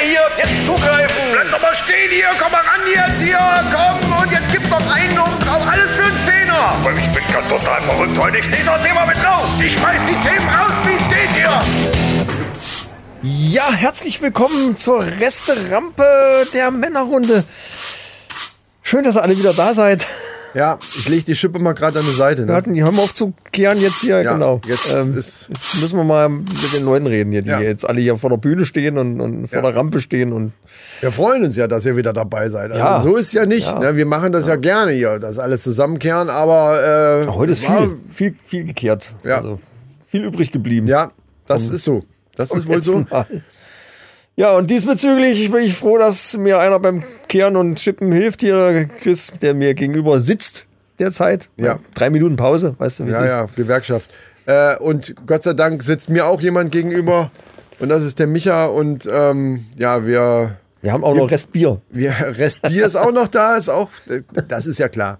hier, jetzt zugreifen. Bleib doch mal stehen hier, komm mal ran jetzt hier, komm und jetzt gibt's noch einen und drauf, alles für einen Zehner. Aber ich bin ganz total verrückt heute. Ich stehe das Thema mit drauf. Ich schmeiß die Themen raus, wie es geht hier. Ja, herzlich willkommen zur Resterampe der Männerrunde. Schön, dass ihr alle wieder da seid. Ja, ich lege die Schippe mal gerade an die Seite. Wir Ne? hatten die Hör mal auf zu kehren jetzt hier, Ja, genau. jetzt ähm, ist- jetzt müssen wir mal mit den Leuten reden hier, die Ja. jetzt alle hier vor der Bühne stehen und, und vor Ja. der Rampe stehen und Wir freuen uns ja, dass ihr wieder dabei seid. Also Ja. So ist ja nicht. Ne? Wir machen das ja. gerne hier, das alles zusammenkehren, aber äh, heute ist viel, viel, viel gekehrt. Ja. Also viel übrig geblieben. Ja, das ist so. Das ist wohl so. Mal. Ja, und diesbezüglich bin ich froh, dass mir einer beim Kehren und Schippen hilft hier, Chris, der mir gegenüber sitzt derzeit. Ja. Drei Minuten Pause, weißt du, wie Ja, es ist? ja, Gewerkschaft. Äh, und Gott sei Dank sitzt mir auch jemand gegenüber und das ist der Micha und ähm, ja, wir, Wir haben auch noch Restbier. wir Rest Bier ist auch noch da, ist auch, das ist ja klar.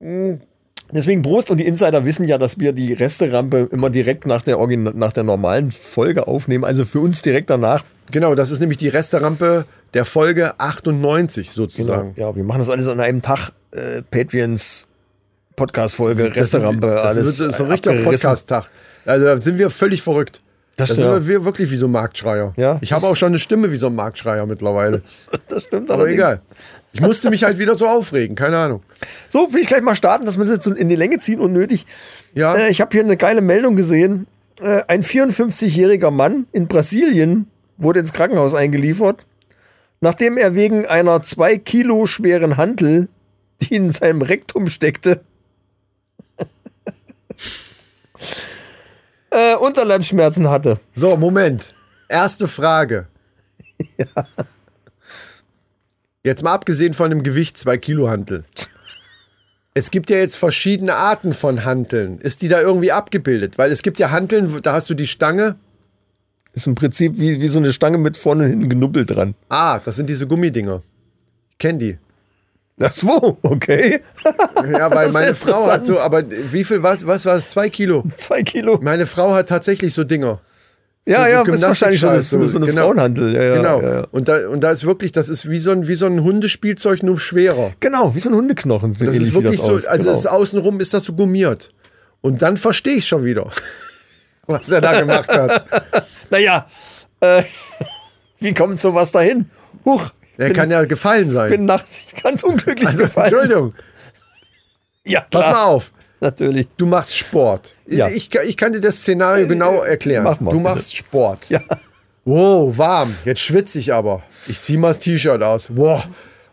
Deswegen Prost und die Insider wissen ja, dass wir die Resterampe immer direkt nach der, Origin nach der normalen Folge aufnehmen. Also für uns direkt danach. Genau, das ist nämlich die Resterampe der Folge 98 sozusagen. Ja, wir machen das alles an einem Tag. Äh, Patreons Podcast-Folge, Resterampe, Das alles. wird so ein richtiger. Podcast-Tag. Also da sind wir völlig verrückt. Das da sind stimmt. wir wirklich wie so ein Marktschreier. Ja. Ich habe auch schon eine Stimme wie so ein Marktschreier mittlerweile. Das stimmt Aber allerdings. egal. Ich musste mich halt wieder so aufregen, keine Ahnung. So, will ich gleich mal starten, dass wir das jetzt in die Länge ziehen, unnötig. Ja. Äh, ich habe hier eine geile Meldung gesehen. Äh, ein 54-jähriger Mann in Brasilien wurde ins Krankenhaus eingeliefert, nachdem er wegen einer zwei Kilo schweren Hantel, die in seinem Rektum steckte, äh, Unterleibsschmerzen hatte. So, Moment. Erste Frage. Jetzt mal abgesehen von dem Gewicht 2 Kilo Hantel. Es gibt ja jetzt verschiedene Arten von Hanteln. Ist die da irgendwie abgebildet? Weil es gibt ja Hanteln, da hast du die Stange. Ist im Prinzip wie, wie so eine Stange mit vorne und hinten Genubbel dran. Ah, das sind diese Gummidinger. Ich kenn die. Ach so, okay. Ja, weil Das meine Frau hat so, aber wie viel, was, was war es? Zwei Kilo. Zwei Kilo. Meine Frau hat tatsächlich so Dinger. Ja, ja, ist wahrscheinlich so eine, so, eine genau. Frauenhandel. Ja, ja, genau. Ja. Und, da, und da ist wirklich, das ist wie so ein, wie so ein Hundespielzeug, nur schwerer. Genau, wie so ein Hundeknochen. Das ist wirklich das so, aus. also genau. ist außenrum ist das so gummiert. Und dann verstehe ich schon wieder, was er da gemacht hat. Naja, äh, wie kommt sowas dahin? Huch, Der bin, kann ja gefallen sein. bin nachts ganz unglücklich also, gefallen. Entschuldigung, Ja, pass klar, mal auf. natürlich. Du machst Sport. Ja. Äh, Ich, ich kann dir das Szenario genau erklären. mach mal, du bitte. machst Sport. Ja, Wow, warm. Jetzt schwitze ich aber. Ich ziehe mal das T-Shirt aus. Wow.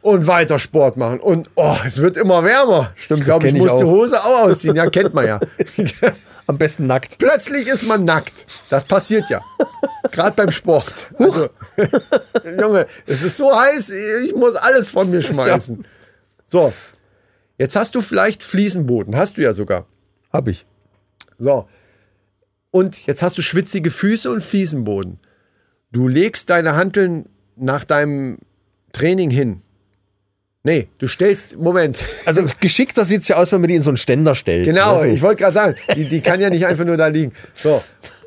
Und weiter Sport machen. Und oh, es wird immer wärmer. Stimmt, ich glaube, ich ich muss die. Hose auch ausziehen. Ja, kennt man ja. am besten nackt. Plötzlich ist man nackt. Das passiert ja. Gerade beim Sport. Also, Junge, es ist so heiß, ich muss alles von mir schmeißen. So, jetzt hast du vielleicht Fliesenboden. Hast du ja sogar. Hab ich. So. Und jetzt hast du schwitzige Füße und Fliesenboden. Du legst deine Hanteln nach deinem Training hin. Nee, du stellst, Moment. Also geschickter sieht's ja aus, wenn man die in so einen Ständer stellt. Genau, Also, ich wollte gerade sagen, die, die kann ja nicht einfach nur da liegen. So.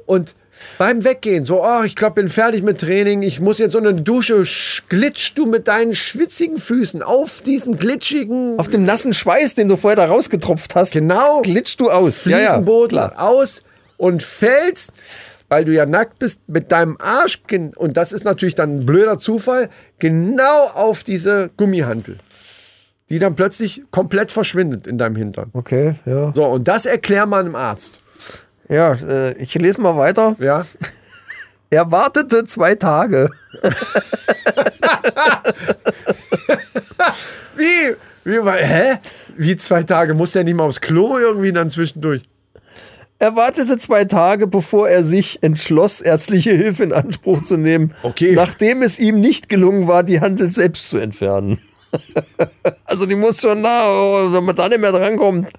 Und beim Weggehen, so, oh, ich glaube, bin fertig mit Training, ich muss jetzt unter die Dusche, sch- glitschst du mit deinen schwitzigen Füßen auf diesem glitschigen Auf dem nassen Schweiß, den du vorher da rausgetropft hast, genau glitscht du aus. Ja, ja, Fliesenboden klar. aus und fällst, weil du ja nackt bist, mit deinem Arsch, und das ist natürlich dann ein blöder Zufall, genau auf diese Gummihantel, die dann plötzlich komplett verschwindet in deinem Hintern. Okay, ja. So, und das erklär mal einem Arzt. Ja, äh, ich lese mal weiter. Ja, Er wartete zwei Tage. Wie? Wie, hä? Wie zwei Tage? Muss der nicht mal aufs Klo irgendwie dann zwischendurch? Er wartete zwei Tage, bevor er sich entschloss, ärztliche Hilfe in Anspruch zu nehmen, Okay. nachdem es ihm nicht gelungen war, die Handel selbst zu entfernen. also die muss schon nah, wenn man da nicht mehr drankommt.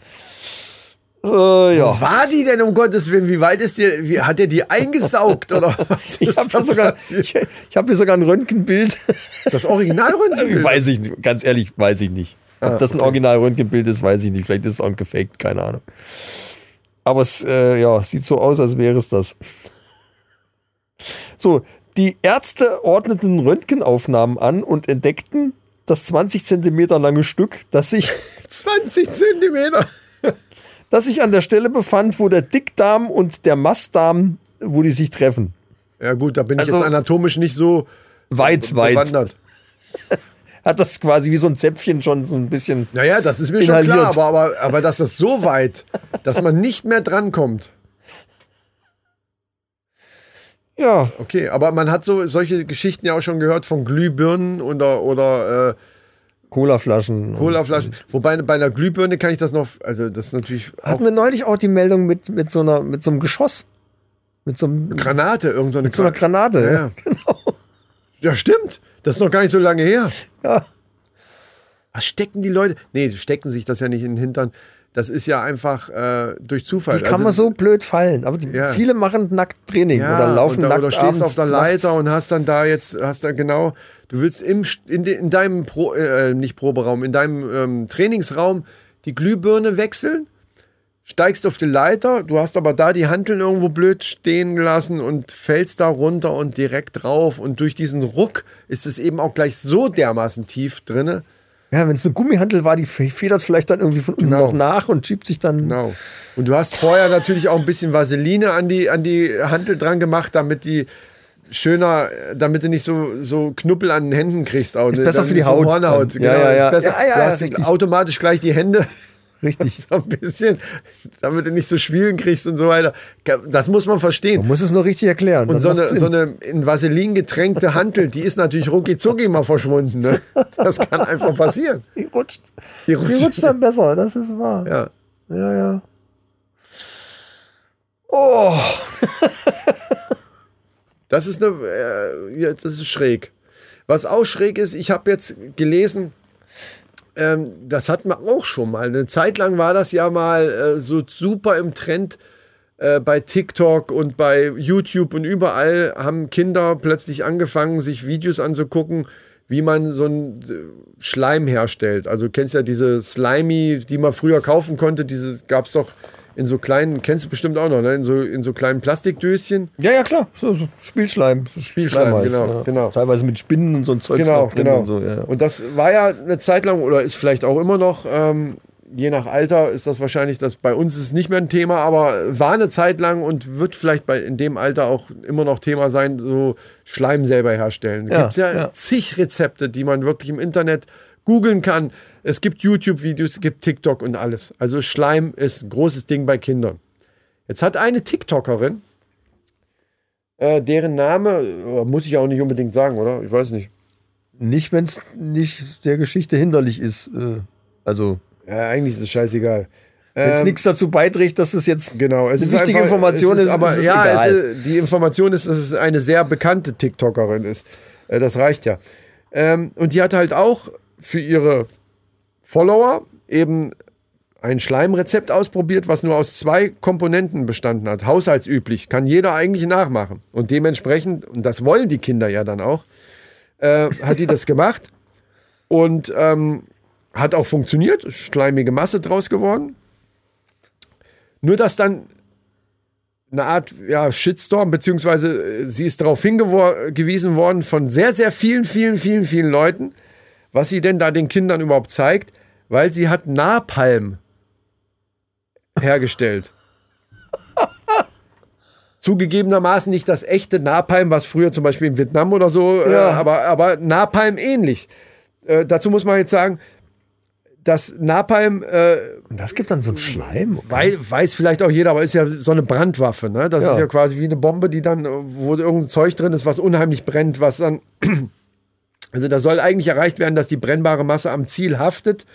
Äh, ja. War die denn um Gottes Willen? Wie weit ist die? Wie, hat er die eingesaugt oder was Ich habe sogar- ich, ich hab hier sogar ein Röntgenbild. Ist das Originalröntgen? weiß ich nicht, ganz ehrlich, weiß ich nicht. Ob Ah, das ein Original-Röntgenbild ist, weiß ich nicht. Vielleicht ist es auch gefaked, keine Ahnung. Aber es äh, ja, sieht so aus, als wäre es das. So, Die Ärzte ordneten Röntgenaufnahmen an und entdeckten das 20 Zentimeter lange Stück, das sich, 20 Zentimeter. Das sich an der Stelle befand, wo der Dickdarm und der Mastdarm, wo die sich treffen. Ja gut, da bin ich Also- jetzt anatomisch nicht so Weit, weit. bewandert. Hat das quasi wie so ein Zäpfchen schon so ein bisschen. Naja, das ist mir schon Inhaliert. klar, aber, aber, aber dass das so weit, dass man nicht mehr drankommt. Ja, Okay, aber man hat so solche Geschichten ja auch schon gehört von Glühbirnen oder, oder äh, Colaflaschen. Colaflaschen. Wobei bei einer Glühbirne kann ich das noch, also das ist natürlich Hatten wir neulich auch die Meldung mit, mit, so, einer, mit so einem Geschoss. Mit so, einem, Granate, irgend so eine, mit so einer Granate. Ja, ja. Genau. ja, stimmt. Das ist noch gar nicht so lange her. Ja. Was stecken die Leute? Nee, die stecken sich das ja nicht in den Hintern. Das ist ja einfach äh, durch Zufall. Wie kann man so blöd fallen? Aber die, Ja. viele machen nackt Training ja, oder laufen und da, nackt oder stehst abends, auf der Leiter nachts. und hast dann da jetzt, hast da genau, du willst im, in, in deinem, Pro, äh, nicht Proberaum, in deinem ähm, Trainingsraum die Glühbirne wechseln, steigst auf die Leiter, du hast aber da die Hanteln irgendwo blöd stehen gelassen und fällst da runter und direkt drauf und durch diesen Ruck ist es eben auch gleich so dermaßen tief drinne. Ja, wenn es eine Gummihantel war, die fe- federt vielleicht dann irgendwie von unten Genau. noch nach und schiebt sich dann. Genau. Und du hast vorher natürlich auch ein bisschen Vaseline an die, an die Hantel dran gemacht, damit die schöner, damit du nicht so, so Knuppel an den Händen kriegst. Auch, Ist besser Damit für die so Haut Hornhaut. Genau, Ja, ja, besser. Ja, ja, du hast richtig. automatisch gleich die Hände Richtig. so ein bisschen, damit du nicht so Schwielen kriegst und so weiter. Das muss man verstehen. Man muss es nur richtig erklären. Und so eine, Sinn. so eine in Vaseline getränkte Hantel, die ist natürlich rucki zucki mal verschwunden. Ne? Das kann einfach passieren. die rutscht. Die Die rutscht. rutscht dann besser, das ist wahr. Ja. ja. ja. Oh, Das ist eine, äh, das ist schräg. Was auch schräg ist, ich habe jetzt gelesen, ähm, das hatten wir auch schon mal. Eine Zeit lang war das ja mal äh, so super im Trend äh, bei TikTok und bei YouTube und überall haben Kinder plötzlich angefangen, sich Videos anzugucken, wie man so einen äh, Schleim herstellt. Also du kennst ja diese Slimy, die man früher kaufen konnte, diese gab es doch in so kleinen, kennst du bestimmt auch noch, ne? in, so, in so kleinen Plastikdöschen. ja, ja, klar. So, so Spielschleim. So Spielschleim, genau, ja. genau. Teilweise mit Spinnen und so ein Zeug Genau, genau. und so. Ja. Und das war ja eine Zeit lang oder ist vielleicht auch immer noch, ähm, je nach Alter ist das wahrscheinlich, das bei uns ist es nicht mehr ein Thema, aber war eine Zeit lang und wird vielleicht bei in dem Alter auch immer noch Thema sein, so Schleim selber herstellen. Da Ja, gibt es ja, ja. zig Rezepte, die man wirklich im Internet googeln kann. Es gibt YouTube-Videos, es gibt TikTok und alles. Also Schleim ist ein großes Ding bei Kindern. Jetzt hat eine TikTokerin, äh, deren Name, äh, muss ich auch nicht unbedingt sagen, oder? Ich weiß nicht. Nicht, wenn es nicht der Geschichte hinderlich ist. Äh, also, Ja, eigentlich ist es scheißegal. wenn es Ähm, nichts dazu beiträgt, dass es jetzt Genau, es eine ist wichtige einfach, Information es ist, aber ist ja, egal. Ist, die Information ist, dass es eine sehr bekannte TikTokerin ist. Äh, Das reicht ja. Ähm, und die hat halt auch für ihre Follower eben ein Schleimrezept ausprobiert, was nur aus zwei Komponenten bestanden hat. Haushaltsüblich, kann jeder eigentlich nachmachen. Und dementsprechend, und das wollen die Kinder ja dann auch, äh, hat die das gemacht und ähm, hat auch funktioniert. Schleimige Masse draus geworden. Nur dass dann eine Art ja, Shitstorm, beziehungsweise äh, sie ist darauf hingewiesen worden von sehr, sehr vielen, vielen, vielen, vielen Leuten, was sie denn da den Kindern überhaupt zeigt, weil sie hat Napalm hergestellt. Zugegebenermaßen nicht das echte Napalm, was früher zum Beispiel in Vietnam oder so, äh, Ja. aber, aber Napalm ähnlich. Äh, dazu muss man jetzt sagen, dass Napalm äh, Und das gibt dann so einen Schleim. Okay. Wei weiß vielleicht auch jeder, aber ist ja so eine Brandwaffe. Ne? Das Ja. ist ja quasi wie eine Bombe, die dann, äh, wo irgendein Zeug drin ist, was unheimlich brennt, was dann. Also da soll eigentlich erreicht werden, dass die brennbare Masse am Ziel haftet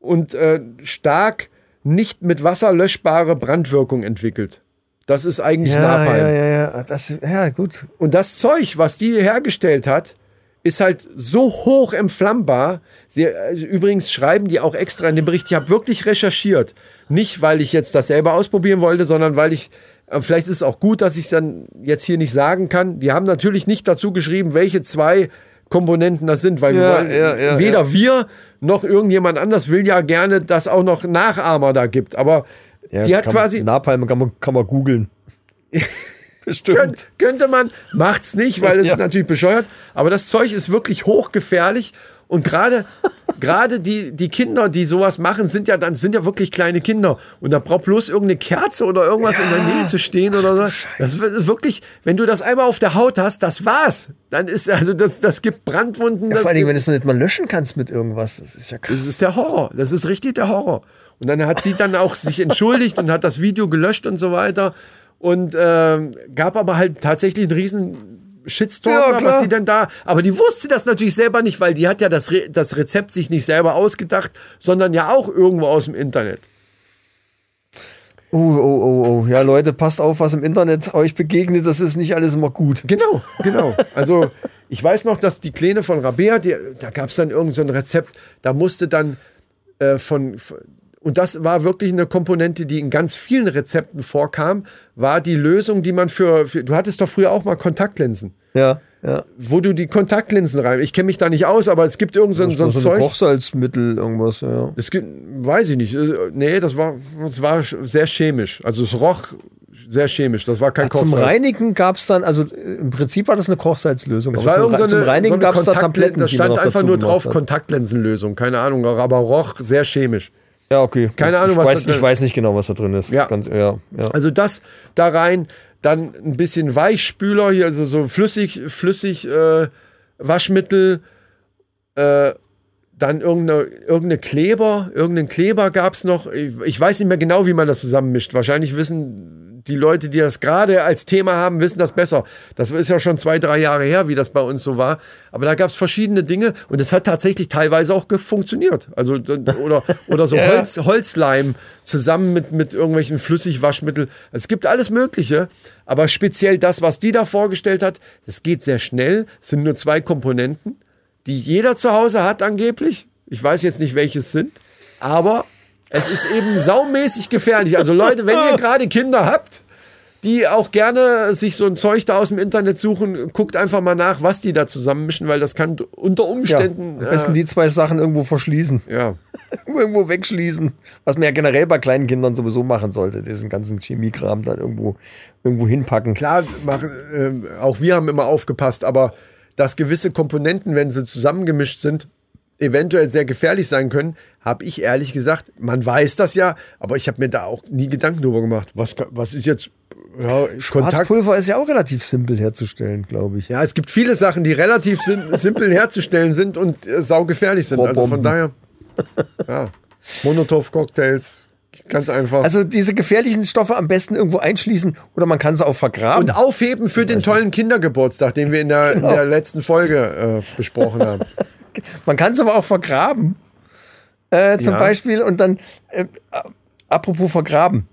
und äh, stark nicht mit Wasser löschbare Brandwirkung entwickelt. Das ist eigentlich Ja, Napalm. ja, ja, ja. Das, ja, gut. Und das Zeug, was die hergestellt hat, ist halt so hoch entflammbar. Sie, äh, übrigens schreiben die auch extra in dem Bericht, ich habe wirklich recherchiert. Nicht, weil ich jetzt das selber ausprobieren wollte, sondern weil ich, äh, vielleicht ist es auch gut, dass ich es dann jetzt hier nicht sagen kann. Die haben natürlich nicht dazu geschrieben, welche zwei Komponenten das sind, weil wir Ja, wollen, ja, weder wir noch irgendjemand anders will ja gerne, dass auch noch Nachahmer da gibt. Aber die hat kann, quasi, Napalm kann man, kann man googeln. Bestimmt. Könnt, könnte man, macht's nicht, weil es ist natürlich bescheuert. Aber das Zeug ist wirklich hochgefährlich. Und gerade, gerade die, die Kinder, die sowas machen, sind ja dann, sind ja wirklich kleine Kinder. Und da braucht bloß irgendeine Kerze oder irgendwas in der Nähe zu stehen oder so. Das ist wirklich, wenn du das einmal auf der Haut hast, das war's. Dann ist, also das, das gibt Brandwunden. Ja, vor allem, gibt, wenn du es noch nicht mal löschen kannst mit irgendwas. Das ist ja krass. das ist der Horror. Das ist richtig der Horror. Und dann hat sie dann auch sich entschuldigt und hat das Video gelöscht und so weiter. Und ähm, gab aber halt tatsächlich einen riesen Shitstorm, Ja, was sie denn da. Aber die wusste das natürlich selber nicht, weil die hat ja das, Re das Rezept sich nicht selber ausgedacht, sondern ja auch irgendwo aus dem Internet. Oh, oh, oh, oh. Ja, Leute, passt auf, was im Internet euch begegnet. Das ist nicht alles immer gut. Genau, genau. Also ich weiß noch, dass die Kleine von Rabea, die, da gab es dann irgend so ein Rezept, da musste dann äh, von, und das war wirklich eine Komponente, die in ganz vielen Rezepten vorkam, war die Lösung, die man für, für du hattest doch früher auch mal Kontaktlinsen, Ja, ja. wo du die Kontaktlinsen rein, ich kenne mich da nicht aus, aber es gibt irgend so, so ein so Zeug. Kochsalzmittel, irgendwas, ja. Es gibt, weiß ich nicht. Äh, Nee, das war, das war sehr chemisch. Also es roch sehr chemisch. Das war kein Zum Kochsalz. Reinigen gab es dann, also äh, im Prinzip war das eine Kochsalzlösung. Es war zum, irgendeine, zum Reinigen so eine gab es da Tabletten. Da stand einfach nur drauf hat. Kontaktlinsenlösung. Keine Ahnung, aber roch sehr chemisch. Ja, okay. Keine Ahnung, ich was weiß, da drin- Ich weiß nicht genau, was da drin ist. Ja. Ganz, ja, ja. Also das da rein, dann ein bisschen Weichspüler hier, also so flüssig, flüssig äh, Waschmittel, äh, dann irgendeine, irgendeine Kleber, irgendeinen Kleber gab es noch. Ich, ich weiß nicht mehr genau, wie man das zusammenmischt. Wahrscheinlich wissen die Leute, die das gerade als Thema haben, wissen das besser. Das ist ja schon zwei, drei Jahre her, wie das bei uns so war. Aber da gab es verschiedene Dinge und es hat tatsächlich teilweise auch funktioniert. Also oder, oder so Ja. Holz, Holzleim zusammen mit, mit irgendwelchen Flüssigwaschmittel. Es gibt alles Mögliche, aber speziell das, was die da vorgestellt hat, das geht sehr schnell. Es sind nur zwei Komponenten, die jeder zu Hause hat angeblich. Ich weiß jetzt nicht, welches sind, aber es ist eben saumäßig gefährlich. Also Leute, wenn ihr gerade Kinder habt, die auch gerne sich so ein Zeug da aus dem Internet suchen, guckt einfach mal nach, was die da zusammenmischen, weil das kann unter ja. Umständen Am besten äh, die zwei Sachen irgendwo verschließen. ja. irgendwo wegschließen. Was man ja generell bei kleinen Kindern sowieso machen sollte. Diesen ganzen Chemiekram dann irgendwo, irgendwo hinpacken. Klar, machen, ähm, auch wir haben immer aufgepasst, aber dass gewisse Komponenten, wenn sie zusammengemischt sind, eventuell sehr gefährlich sein können, habe ich ehrlich gesagt, man weiß das ja, aber ich habe mir da auch nie Gedanken drüber gemacht. Was, was ist jetzt ja, Kontakt? Harzpulver ist ja auch relativ simpel herzustellen, glaube ich. Ja, es gibt viele Sachen, die relativ sim simpel herzustellen sind und äh, saugefährlich sind. Also von daher, ja, Monotov-Cocktails, ganz einfach. Also diese gefährlichen Stoffe am besten irgendwo einschließen oder man kann sie auch vergraben. und aufheben für den tollen Kindergeburtstag, den wir in der, in der letzten Folge äh, besprochen haben. Man kann es aber auch vergraben. Äh, zum Ja. Beispiel und dann, äh, apropos vergraben.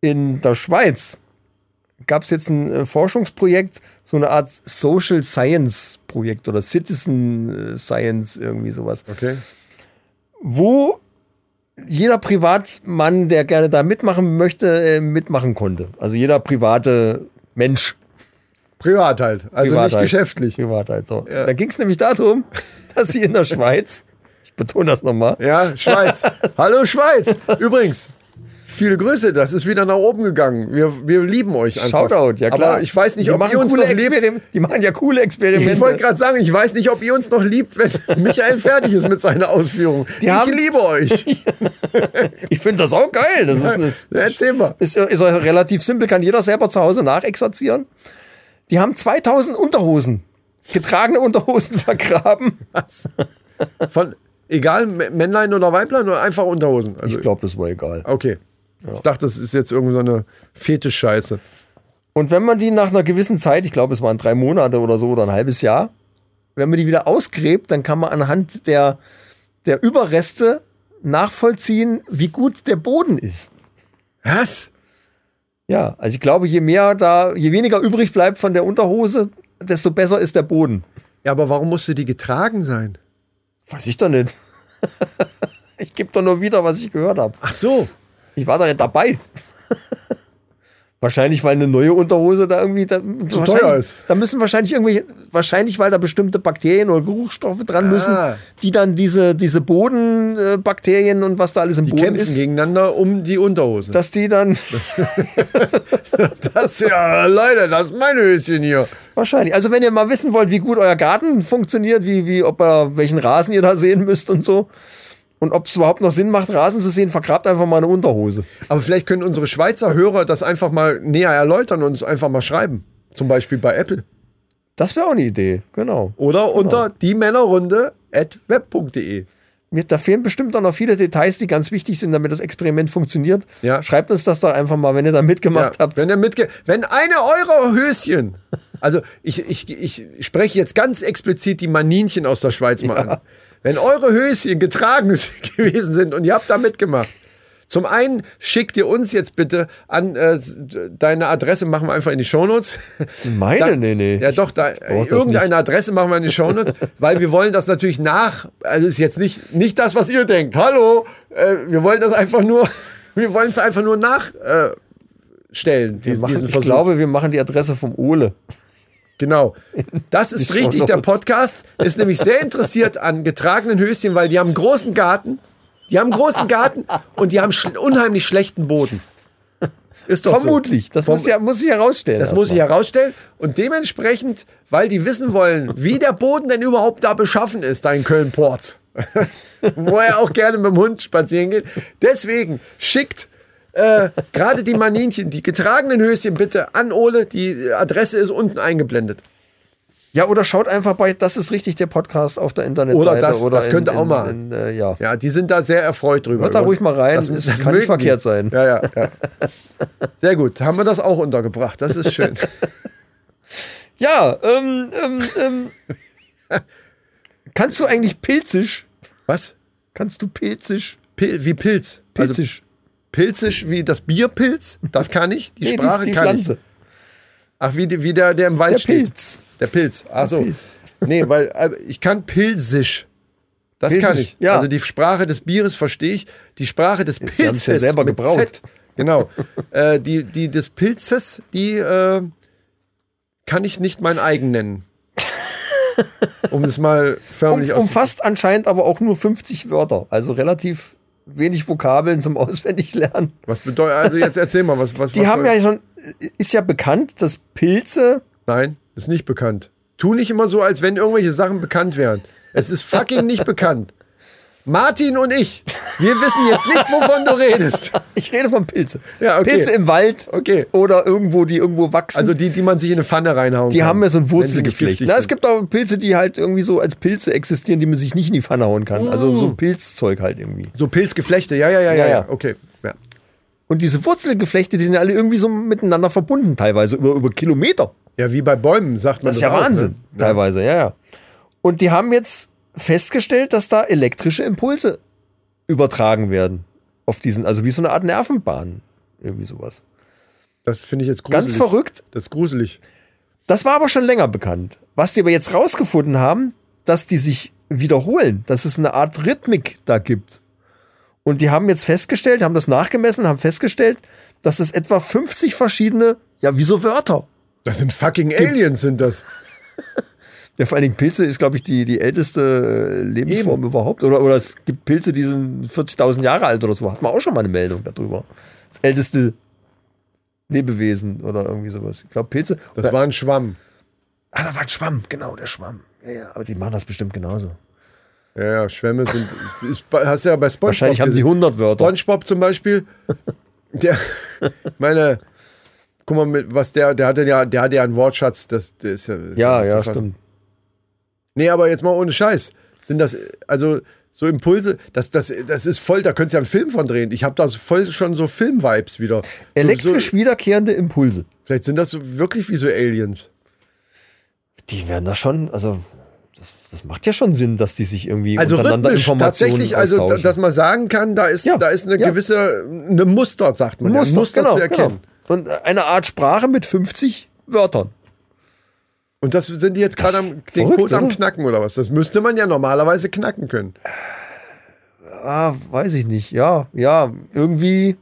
In der Schweiz gab es jetzt ein äh, Forschungsprojekt, so eine Art Social Science Projekt oder Citizen äh, Science, irgendwie sowas, Okay. wo jeder Privatmann, der gerne da mitmachen möchte, äh, mitmachen konnte. Also jeder private Mensch. Privat halt, also Privat nicht halt. geschäftlich. Privat halt so. Da ging es nämlich darum, dass sie in der Schweiz, ich betone das nochmal, Ja, Schweiz. Hallo Schweiz. Übrigens, viele Grüße, das ist wieder nach oben gegangen. Wir, wir lieben euch einfach. Shoutout, ja klar. Aber ich weiß nicht, die ob ihr uns noch liebt. Die machen ja coole Experimente. Ich wollte gerade sagen, ich weiß nicht, ob ihr uns noch liebt, wenn Michael fertig ist mit seiner Ausführung. ich haben- liebe euch. ich finde das auch geil. Das ist, ist, Ja, erzähl mal. ist, ist auch relativ simpel, kann jeder selber zu Hause nachexerzieren. Die haben 2000 Unterhosen, getragene Unterhosen vergraben. Was? Von, egal, Männlein oder Weiblein oder einfach Unterhosen? Also, Ich glaube, das war egal. okay. Ich dachte, das ist jetzt irgendeine so eine Fetischscheiße. Und wenn man die nach einer gewissen Zeit, ich glaube, es waren drei Monate oder so oder ein halbes Jahr, wenn man die wieder ausgräbt, dann kann man anhand der, der Überreste nachvollziehen, wie gut der Boden ist. Was? Ja, also ich glaube, je mehr da, je weniger übrig bleibt von der Unterhose, desto besser ist der Boden. Ja, aber warum musste die getragen sein? Weiß ich doch nicht. ich gebe doch nur wieder, was ich gehört habe. Ach so. Ich war doch nicht dabei. Wahrscheinlich, weil eine neue Unterhose da irgendwie da, Zu teuer ist. Da müssen wahrscheinlich irgendwelche, wahrscheinlich, weil da bestimmte Bakterien oder Geruchsstoffe dran müssen, Ah. die dann diese, diese Bodenbakterien und was da alles im Die Boden kämpfen ist, gegeneinander um die Unterhose. dass die dann Das ja, Leute, das ist mein Höschen hier. wahrscheinlich. Also wenn ihr mal wissen wollt, wie gut euer Garten funktioniert, wie, wie, ob ihr, welchen Rasen ihr da sehen müsst und so. Und ob es überhaupt noch Sinn macht, Rasen zu sehen, vergrabt einfach mal eine Unterhose. Aber vielleicht können unsere Schweizer Hörer das einfach mal näher erläutern und uns einfach mal schreiben. Zum Beispiel bei Apple. Das wäre auch eine Idee, genau. Oder unter die Männerrunde at web.de. Mir, da fehlen bestimmt auch noch viele Details, die ganz wichtig sind, damit das Experiment funktioniert. Ja. Schreibt uns das doch einfach mal, wenn ihr da mitgemacht Ja, habt. wenn ihr mitge wenn eine eurer Höschen, also ich, ich, ich spreche jetzt ganz explizit die Maninchen aus der Schweiz mal an. Wenn eure Höschen getragen gewesen sind und ihr habt da mitgemacht, zum einen schickt ihr uns jetzt bitte an äh, deine Adresse, machen wir einfach in die Shownotes. Meine? Da- nee, nee. Ja, doch, da, irgendeine Adresse machen wir in die Shownotes, weil wir wollen das natürlich nach, also ist jetzt nicht, nicht das, was ihr denkt. Hallo, äh, wir wollen das einfach nur, wir wollen es einfach nur nachstellen, äh, diesen, machen, diesen ich Versuch. glaube, wir machen die Adresse vom Ole. Genau. Das ist richtig. Der. Podcast ist nämlich sehr interessiert an getragenen Höschen, weil die haben einen großen Garten. Die haben einen großen Garten und die haben schl unheimlich schlechten Boden. Ist doch Vermutlich. So. Das Vom- muss, ja, muss ich herausstellen. das muss ich erstmal. herausstellen. Und dementsprechend, weil die wissen wollen, wie der Boden denn überhaupt da beschaffen ist, da in Köln-Porz. Wo er auch gerne mit dem Hund spazieren geht. Deswegen schickt äh, gerade die Maninchen, die getragenen Höschen bitte an Ole. Die Adresse ist unten eingeblendet. Ja, oder schaut einfach bei Das ist richtig der Podcast auf der Internetseite. Oder das- das in- könnte in, auch mal. In, äh, ja. Ja, die sind da sehr erfreut drüber. Hört da ruhig mal rein, es kann nicht verkehrt die. sein. Ja, ja, ja. Sehr gut. Haben wir das auch untergebracht. Das ist schön. Ja, ähm, ähm, ähm. Kannst du eigentlich pilzisch? Was? Kannst du pilzisch? Pil wie Pilz. Also Pilzisch. pilzisch wie das Bierpilz? Das kann ich. Die Nee, Sprache die, die kann Pflanze. ich. Ach, wie, die- wie der, der im Wald Der steht. Pilz. Der Pilz. Ach so. Pilz. Nee, weil äh, ich kann Pilsisch. Das Pilsisch, kann ich. ja. Also die Sprache des Bieres verstehe ich. Die Sprache des Pilzes. ja selber mit gebraut. Z. Genau. äh, die, die des Pilzes, die äh, kann ich nicht mein eigen nennen. Um es mal Um, förmlich aus. umfasst anscheinend aber auch nur 50 Wörter. Also relativ wenig Vokabeln zum Auswendiglernen. Was bedeutet, also jetzt erzähl mal, was, was Die was haben soll- ja schon, ist ja bekannt, dass Pilze Nein, ist nicht bekannt. Tu nicht immer so, als wenn irgendwelche Sachen bekannt wären. Es ist fucking nicht bekannt. Martin und ich, wir wissen jetzt nicht, wovon du redest. Ich rede von Pilze. Ja, okay. Pilze im Wald Okay. oder irgendwo, die irgendwo wachsen. Also die, die man sich in eine Pfanne reinhauen die kann. haben ja so ein Wurzelgeflecht. Na, es gibt auch Pilze, die halt irgendwie so als Pilze existieren, die man sich nicht in die Pfanne hauen kann. Also Mm. so Pilzzeug halt irgendwie. so Pilzgeflechte, ja, ja, ja, ja, Ja. Okay. Ja. Und diese Wurzelgeflechte, die sind ja alle irgendwie so miteinander verbunden, teilweise über, über Kilometer. ja, wie bei Bäumen sagt man Das ist ja auch, Wahnsinn, Ne? teilweise, ja, ja. Und die haben jetzt festgestellt, dass da elektrische Impulse übertragen werden. Auf diesen, also wie so eine Art Nervenbahn. Irgendwie sowas. Das finde ich jetzt gruselig. Ganz verrückt. Das ist gruselig. Das war aber schon länger bekannt. Was die aber jetzt rausgefunden haben, dass die sich wiederholen, dass es eine Art Rhythmik da gibt. Und die haben jetzt festgestellt, haben das nachgemessen, haben festgestellt, dass es etwa 50 verschiedene, ja, wie so Wörter. Das sind fucking Aliens, sind das. Ja, vor allen Dingen Pilze ist, glaube ich, die, die älteste äh, Lebensform überhaupt. Oder, oder es gibt Pilze, die sind 40.000 Jahre alt oder so. Hat man auch schon mal eine Meldung darüber. Das älteste Lebewesen oder irgendwie sowas. Ich glaube, Pilze. Das war ein Schwamm. ah, da war ein Schwamm, genau, der Schwamm. Ja, ja, aber die machen das bestimmt genauso. Ja, ja, Schwämme sind. ist, hast du ja bei SpongeBob Wahrscheinlich haben die gesehen. 100 Wörter. SpongeBob zum Beispiel, der, meine, guck mal, mit, was der, der hatte ja, der hatte ja einen Wortschatz, das, der ist ja. Ja, ist ja, fast- stimmt. Nee, aber jetzt mal ohne Scheiß. Sind das, also, so Impulse, das, das, das ist voll, da könntest du ja einen Film von drehen. Ich habe da voll schon so Film-Vibes wieder. Elektrisch So, so, wiederkehrende Impulse. vielleicht sind das so wirklich wie so Aliens. Die werden da schon, also das, das macht ja schon Sinn, dass die sich irgendwie Also untereinander rhythmisch, Informationen tatsächlich, also da- dass man sagen kann, da ist, Ja, da ist eine ja. gewisse, eine Muster, sagt man, ja, ein Muster genau, zu erkennen. Genau. Und eine Art Sprache mit 50 Wörtern. Und das sind die jetzt gerade am den verrückt, Code am knacken oder was? Das müsste man ja normalerweise knacken können. Ah, weiß ich nicht. Ja, ja, irgendwie.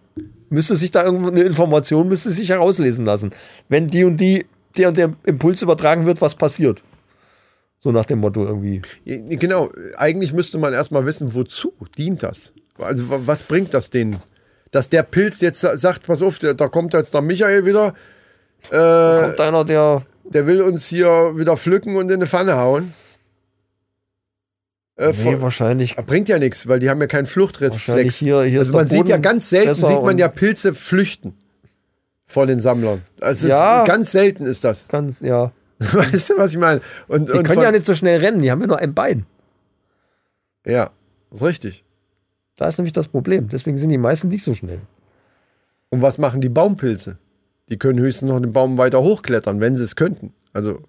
Müsste sich da irgendwo eine Information, müsste sich herauslesen lassen. Wenn die und die, der und der Impuls übertragen wird, was passiert. So nach dem Motto irgendwie. Genau, eigentlich müsste man erstmal wissen, wozu dient das? Also wa- was bringt das denen? Dass der Pilz jetzt sa- sagt, pass auf, da kommt jetzt der Michael wieder, Kommt einer, der. Der will uns hier wieder pflücken und in eine Pfanne hauen. Äh, Nee, vor- wahrscheinlich. bringt ja nichts, weil die haben ja keinen Wahrscheinlich Fluchtreflex. hier, hier Also man sieht ja ganz selten, sieht man ja Pilze flüchten vor den Sammlern. Also Ja. ist, ganz selten ist das. Ganz, ja. Weißt du, was ich meine? Und, Die und können von- ja nicht so schnell rennen, die haben ja nur ein Bein. Ja, ist richtig. Da ist nämlich das Problem. Deswegen sind die meisten nicht so schnell. Und was machen die Baumpilze? Die können höchstens noch den Baum weiter hochklettern, wenn sie es könnten. Also,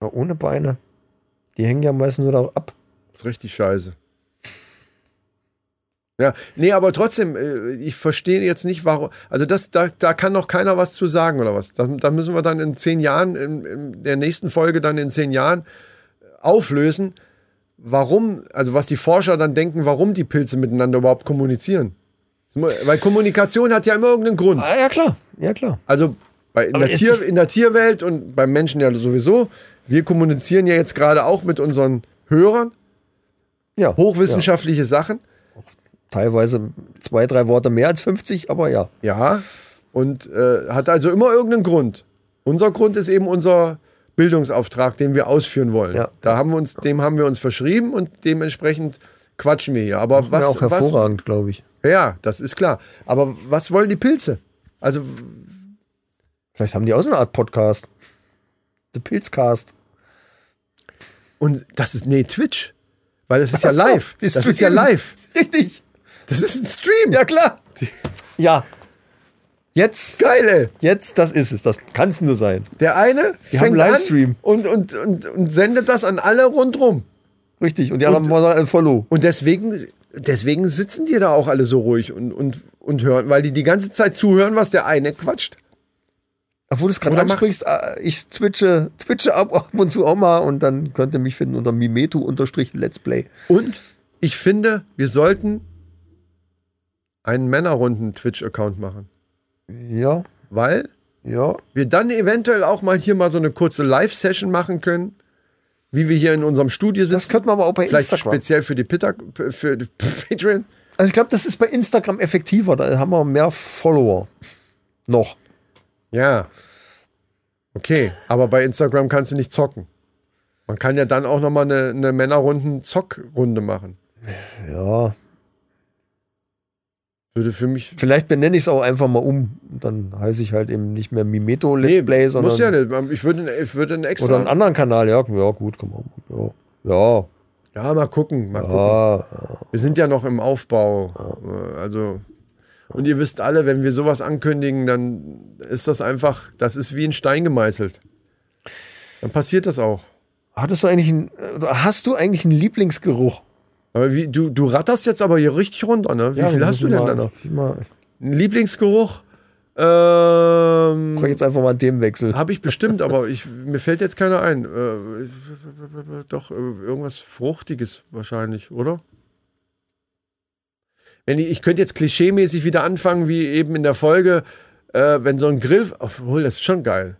Ja, ohne Beine. Die hängen ja meistens nur da ab. ist richtig scheiße. Ja, nee, aber trotzdem, äh, ich verstehe jetzt nicht, warum. Also, das, da, da kann noch keiner was zu sagen oder was. Da, da müssen wir dann in zehn Jahren, in, in der nächsten Folge dann in zehn Jahren auflösen, warum, also was die Forscher dann denken, warum die Pilze miteinander überhaupt kommunizieren. Weil Kommunikation hat ja immer irgendeinen Grund. Ah, ja, klar. Ja, klar. Also bei, in, der Tier, in der Tierwelt und beim Menschen ja sowieso. Wir kommunizieren ja jetzt gerade auch mit unseren Hörern Ja. hochwissenschaftliche Sachen. Ja. Teilweise zwei, drei Worte mehr als 50, aber ja. Ja. Und äh, hat also immer irgendeinen Grund. Unser Grund ist eben unser Bildungsauftrag, den wir ausführen wollen. Ja. Da haben wir uns, dem haben wir uns verschrieben und dementsprechend quatschen wir hier. Aber Was, was, auch hervorragend, glaube ich. Ja, das ist klar. Aber was wollen die Pilze? Also Vielleicht haben die auch so eine Art Podcast. The Pilzcast. und das ist nee Twitch, weil das ist ja Ach so, live. die Das ist ja live. Richtig. Das ist ein Stream. Ja, klar. Ja. Jetzt, Geil, ey. jetzt, das ist es. Das kann es nur sein. Der eine Die haben fängt Livestream. an und, und, und, und sendet das an alle rundrum. Richtig. Und die anderen machen ein Follow. Und deswegen, deswegen sitzen die da auch alle so ruhig und, und, und hören, weil die die ganze Zeit zuhören, was der eine quatscht. Obwohl du es gerade ansprichst, äh, ich twitche, twitche ab, ab und zu auch mal und dann könnt ihr mich finden unter Mimeto-Let's Play. Und ich finde, wir sollten einen Männerrunden-Twitch-Account machen. Ja, Weil ja. wir dann eventuell auch mal hier mal so eine kurze Live-Session machen können, wie wir hier in unserem Studio sitzen. Das könnte man aber auch bei Vielleicht Instagram. speziell für die Pitta, für die Patreon. Also ich glaube, das ist bei Instagram effektiver. Da haben wir mehr Follower. Noch. Ja. Okay, aber bei Instagram kannst du nicht zocken. Man kann ja dann auch noch mal eine, eine Männerrunden-Zockrunde machen. Ja. Würde für mich. Vielleicht benenne ich es auch einfach mal um. Dann heiße ich halt eben nicht mehr Mimeto Let's Play, sondern muss ja nicht. Ich würde, ich würde einen extra. oder einen anderen Kanal. Ja, ja gut, komm mal. Ja. Ja. ja, mal gucken. Mal gucken. ja. Wir sind ja noch im Aufbau. Also. Und ihr wisst alle, wenn wir sowas ankündigen, dann ist das einfach, das ist wie ein Stein gemeißelt. Dann passiert das auch. Hattest du eigentlich einen, äh, hast du eigentlich einen Lieblingsgeruch? Aber wie, du, du ratterst jetzt aber hier richtig runter, ne? Wie Ja, viel hast du denn da noch? Lieblingsgeruch? Ähm, mach jetzt einfach mal einen Themenwechsel. Habe ich bestimmt, aber ich, mir fällt jetzt keiner ein. Äh, doch, äh, irgendwas Fruchtiges wahrscheinlich, oder? Wenn ich, ich könnte jetzt klischeemäßig wieder anfangen, wie eben in der Folge, äh, wenn so ein Grill, obwohl, das ist schon geil.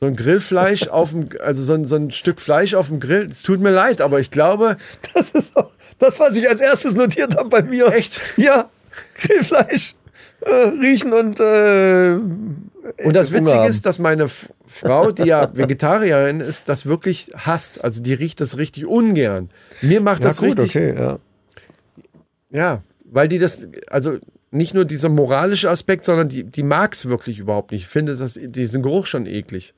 So ein Grillfleisch auf dem, also so ein, so ein Stück Fleisch auf dem Grill, es tut mir leid, aber ich glaube, Das ist auch das, was ich als erstes notiert habe bei mir. Echt? Ja. Grillfleisch. Äh, riechen und äh, Und das Witzige haben. ist, dass meine Frau, die ja Vegetarierin ist, das wirklich hasst. Also die riecht das richtig ungern. Mir macht ja, das gut, richtig, okay, ja. ja, weil die das, also nicht nur dieser moralische Aspekt, sondern die, die mag es wirklich überhaupt nicht. Ich finde das, diesen Geruch schon eklig.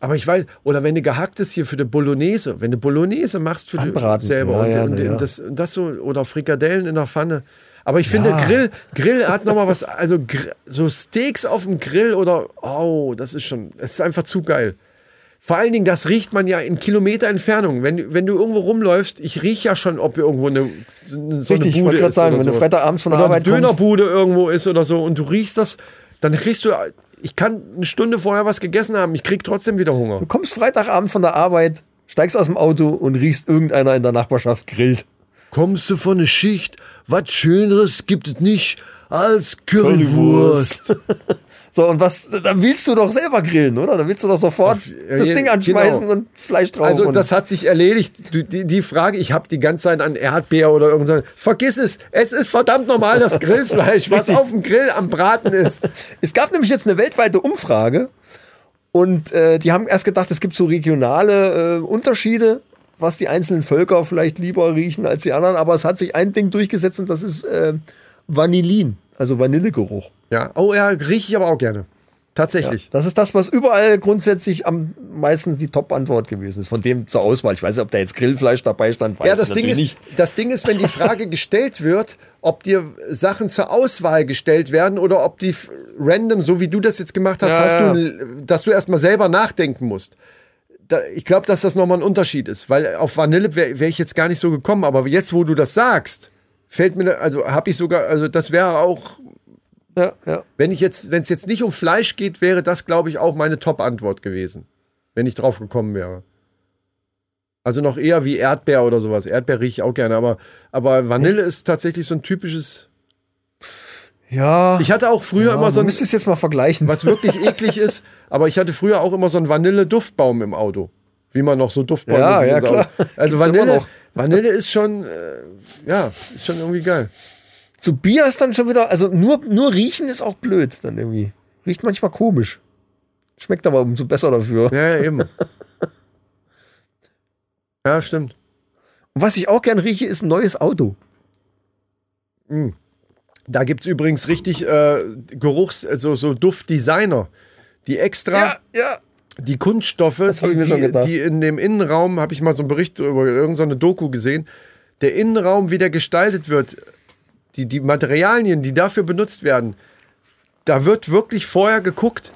Aber ich weiß, oder wenn du gehacktes hier für die Bolognese, wenn du Bolognese machst für Anbraten. die selber Ja, und, ja, und, ja. das, und das so, oder Frikadellen in der Pfanne. Aber ich finde. Grill, Grill hat nochmal was, also so Steaks auf dem Grill oder, oh, das ist schon, das ist einfach zu geil. Vor allen Dingen, das riecht man ja in Kilometer Entfernung. Wenn, wenn du irgendwo rumläufst, ich rieche ja schon, ob irgendwo eine, so Richtig, ich eine Bude gerade ist sagen, wenn du. Freitagabends von der Arbeit eine kommst. Dönerbude irgendwo ist oder so und du riechst das, dann kriegst du, ich kann eine Stunde vorher was gegessen haben, ich krieg trotzdem wieder Hunger. Du kommst Freitagabend von der Arbeit, steigst aus dem Auto und riechst irgendeiner in der Nachbarschaft grillt. Kommst du von der Schicht? Was Schöneres gibt es nicht als Currywurst. So, und was, dann willst du doch selber grillen, oder? Dann willst du doch sofort ja, das ja, Ding anschmeißen genau. und Fleisch drauf. Also das hat sich erledigt. Du, die, die Frage, ich habe die ganze Zeit an Erdbeer oder irgendwas. Vergiss es. Es ist verdammt normal das Grillfleisch, was auf dem Grill am Braten ist. Es gab nämlich jetzt eine weltweite Umfrage und äh, die haben erst gedacht, es gibt so regionale äh, Unterschiede, was die einzelnen Völker vielleicht lieber riechen als die anderen, aber es hat sich ein Ding durchgesetzt und das ist äh, Vanillin, also Vanillegeruch. Ja, oh ja, rieche ich aber auch gerne. Tatsächlich. Das ist das, was überall grundsätzlich am meisten die Top-Antwort gewesen ist, von dem zur Auswahl. Ich weiß nicht, ob da jetzt Grillfleisch dabei stand, weiß Ja, das Ding, ist, nicht. das Ding ist, wenn die Frage gestellt wird, ob dir Sachen zur Auswahl gestellt werden oder ob die random, so wie du das jetzt gemacht hast, Ja, hast ja. Du, dass du erstmal selber nachdenken musst. Da, ich glaube, dass das nochmal ein Unterschied ist, weil auf Vanille wäre wär ich jetzt gar nicht so gekommen, aber jetzt, wo du das sagst, fällt mir, also habe ich sogar, also das wäre auch, Ja, ja. wenn ich jetzt, wenn es jetzt nicht um Fleisch geht, wäre das, glaube ich, auch meine Top-Antwort gewesen, wenn ich drauf gekommen wäre. Also noch eher wie Erdbeer oder sowas. Erdbeer rieche ich auch gerne, aber, aber Vanille ist tatsächlich so ein typisches. Ja, Ich hatte auch früher ja, immer so ein, müsste es jetzt mal vergleichen. was wirklich eklig ist, aber ich hatte früher auch immer so einen Vanille-Duftbaum im Auto. Wie man noch so Duftbäume Ja, ja, klar. Also Gibt's Vanille, noch. Vanille ist schon, äh, ja, ist schon irgendwie geil. Zu Bier ist dann schon wieder, also nur, nur riechen ist auch blöd dann irgendwie. Riecht manchmal komisch. Schmeckt aber umso besser dafür. Ja, ja, eben. ja, stimmt. Und was ich auch gern rieche, ist ein neues Auto. Da gibt es übrigens richtig äh, Geruchs-, also so Duftdesigner, die extra ja. Die Kunststoffe, die, die, die in dem Innenraum, habe ich mal so einen Bericht über irgendeine Doku gesehen, der Innenraum, wie der gestaltet wird, die, die Materialien, die dafür benutzt werden, da wird wirklich vorher geguckt,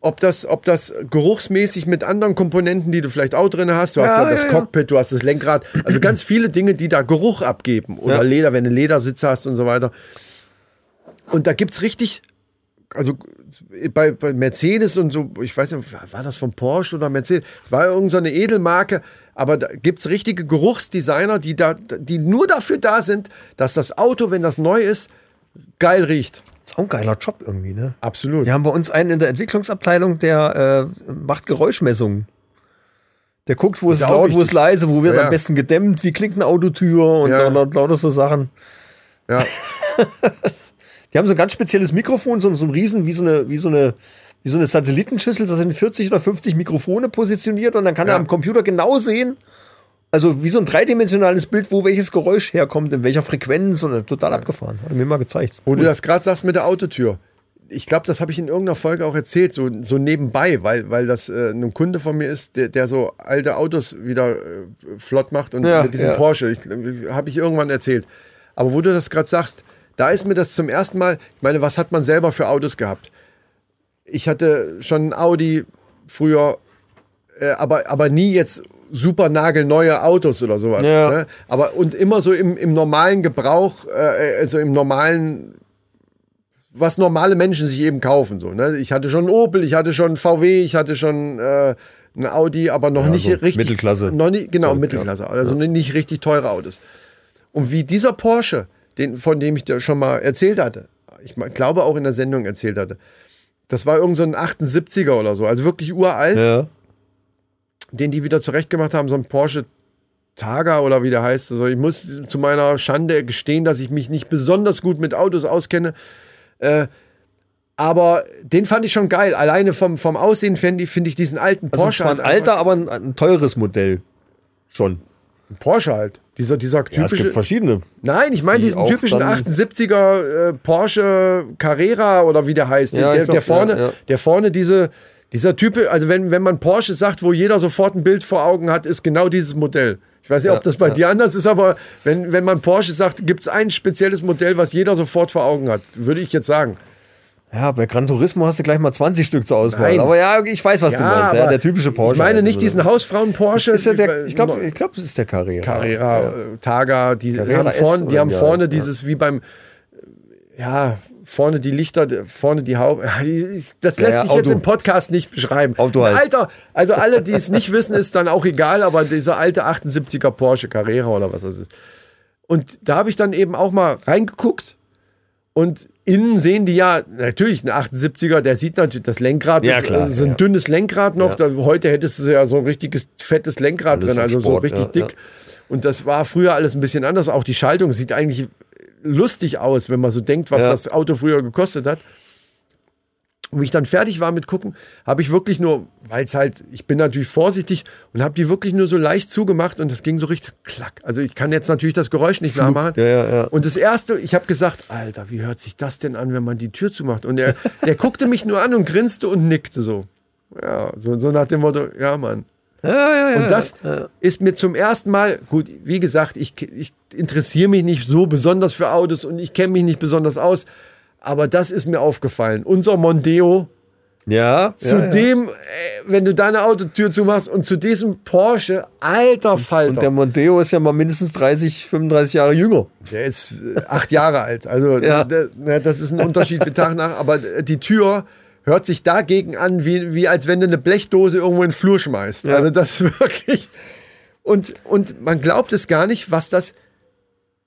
ob das, ob das geruchsmäßig mit anderen Komponenten, die du vielleicht auch drin hast, du hast Ja, ja das ja, ja. Cockpit, du hast das Lenkrad, also ganz viele Dinge, die da Geruch abgeben oder Ja. Leder, wenn du Ledersitze hast und so weiter. Und da gibt's richtig, also bei, bei Mercedes und so, ich weiß nicht, war das von Porsche oder Mercedes? War irgendeine so eine Edelmarke, aber da gibt's richtige Geruchsdesigner, die da, die nur dafür da sind, dass das Auto, wenn das neu ist, geil riecht. Ist auch ein geiler Job irgendwie, ne? Absolut. Wir haben bei uns einen in der Entwicklungsabteilung, der äh, macht Geräuschmessungen. Der guckt, wo ist es laut, wo ist wichtig. leise, wo wird Ja. am besten gedämmt, wie klingt eine Autotür und Ja. laut, lauter so Sachen. Ja. Die haben so ein ganz spezielles Mikrofon, so, so ein Riesen, wie so eine, wie so eine, wie so eine Satellitenschüssel, da sind 40 oder 50 Mikrofone positioniert und dann kann Ja. er am Computer genau sehen, also wie so ein dreidimensionales Bild, wo welches Geräusch herkommt, in welcher Frequenz und total abgefahren. Hat er mir mal gezeigt. Wo du das gerade sagst mit der Autotür. Ich glaube, das habe ich in irgendeiner Folge auch erzählt, so, so nebenbei, weil, weil das äh, ein Kunde von mir ist, der, der so alte Autos wieder äh, flott macht und Ja, mit diesem ja. Porsche, ich, habe ich irgendwann erzählt. Aber wo du das gerade sagst, da ist mir das zum ersten Mal, ich meine, was hat man selber für Autos gehabt? Ich hatte schon ein Audi früher, äh, aber, aber nie jetzt super nagelneue Autos oder sowas. Ja. Ne? Aber und immer so im, im normalen Gebrauch, äh, also im normalen was normale Menschen sich eben kaufen. So, ne? Ich hatte schon Opel, ich hatte schon VW, ich hatte schon äh, einen Audi, aber noch nicht so richtig. Mittelklasse. Noch nicht, genau, So, Mittelklasse. Also nicht richtig teure Autos. Und wie dieser Porsche, den, von dem ich dir schon mal erzählt hatte, ich glaube auch in der Sendung erzählt hatte, das war irgend so ein 78er oder so, also wirklich uralt, Ja. den die wieder zurechtgemacht haben, so ein Porsche Targa oder wie der heißt. Also ich muss zu meiner Schande gestehen, dass ich mich nicht besonders gut mit Autos auskenne. Äh, aber den fand ich schon geil. Alleine vom, vom Aussehen finde ich, diesen alten Also Porsche zwar ein alter, aber ein, ein teures Modell. Schon. Porsche halt. Dieser, dieser Ja, es typische. gibt verschiedene. Nein, ich meine die diesen typischen dann- 78er äh, Porsche Carrera oder wie der heißt. Ja, der, glaub, der vorne, ja. der vorne diese, dieser Typ, also wenn, wenn man Porsche sagt, wo jeder sofort ein Bild vor Augen hat, ist genau dieses Modell. Ich weiß nicht, ob das bei dir anders ist, aber wenn, wenn man Porsche sagt, gibt es ein spezielles Modell, was jeder sofort vor Augen hat, würde ich jetzt sagen. Ja, bei Gran Turismo hast du gleich mal 20 Stück zur Auswahl. Nein. Aber ja, ich weiß, was du meinst. Ja, der typische Porsche. Ich meine nicht Also, diesen Hausfrauen-Porsche. Ist ja der, ich glaube, ich glaub, das ist der Carrera. Carrera, äh, Targa, die Carrera haben S vorne, die haben vorne ja. dieses wie beim ja, vorne die Lichter, vorne die Haube. Das lässt ja, sich jetzt Auto. im Podcast nicht beschreiben. Halt. Alter, also alle, die es nicht wissen, ist dann auch egal, aber dieser alte 78er Porsche Carrera oder was das ist. Und da habe ich dann eben auch mal reingeguckt und innen sehen die ja natürlich ein 78er, der sieht natürlich das Lenkrad, Ja, ist, klar, äh, so ein ja. dünnes Lenkrad noch. Ja. Da, heute hättest du ja so ein richtiges fettes Lenkrad drin, also so Sport, richtig ja, dick. Und das war früher alles ein bisschen anders. Auch die Schaltung sieht eigentlich lustig aus, wenn man so denkt, was das Auto früher gekostet hat. Und wie ich dann fertig war mit gucken, habe ich wirklich nur, weil es halt, ich bin natürlich vorsichtig und habe die wirklich nur so leicht zugemacht und das ging so richtig klack. Also ich kann jetzt natürlich das Geräusch nicht nachmachen. Ja, ja, ja. Und das erste, ich habe gesagt, Alter, wie hört sich das denn an, wenn man die Tür zumacht? Und er, der guckte mich nur an und grinste und nickte so. Ja, so, so nach dem Motto, ja, Mann. Ja, ja, ja. Und das ist mir zum ersten Mal, gut, wie gesagt, ich, ich interessiere mich nicht so besonders für Autos und ich kenne mich nicht besonders aus, aber das ist mir aufgefallen. Unser Mondeo, ja, zu ja, ja. dem, äh, wenn du deine Autotür zumachst und zu diesem Porsche, alter Falter. Und der Mondeo ist ja mal mindestens 30, 35 Jahre jünger. Der ist äh, acht Jahre alt. Also Ja. d- das ist ein Unterschied wie Tag nach. Aber äh, die Tür hört sich dagegen an, wie, wie als wenn du eine Blechdose irgendwo in den Flur schmeißt. Ja. Also das ist wirklich. Und, und man glaubt es gar nicht, was das.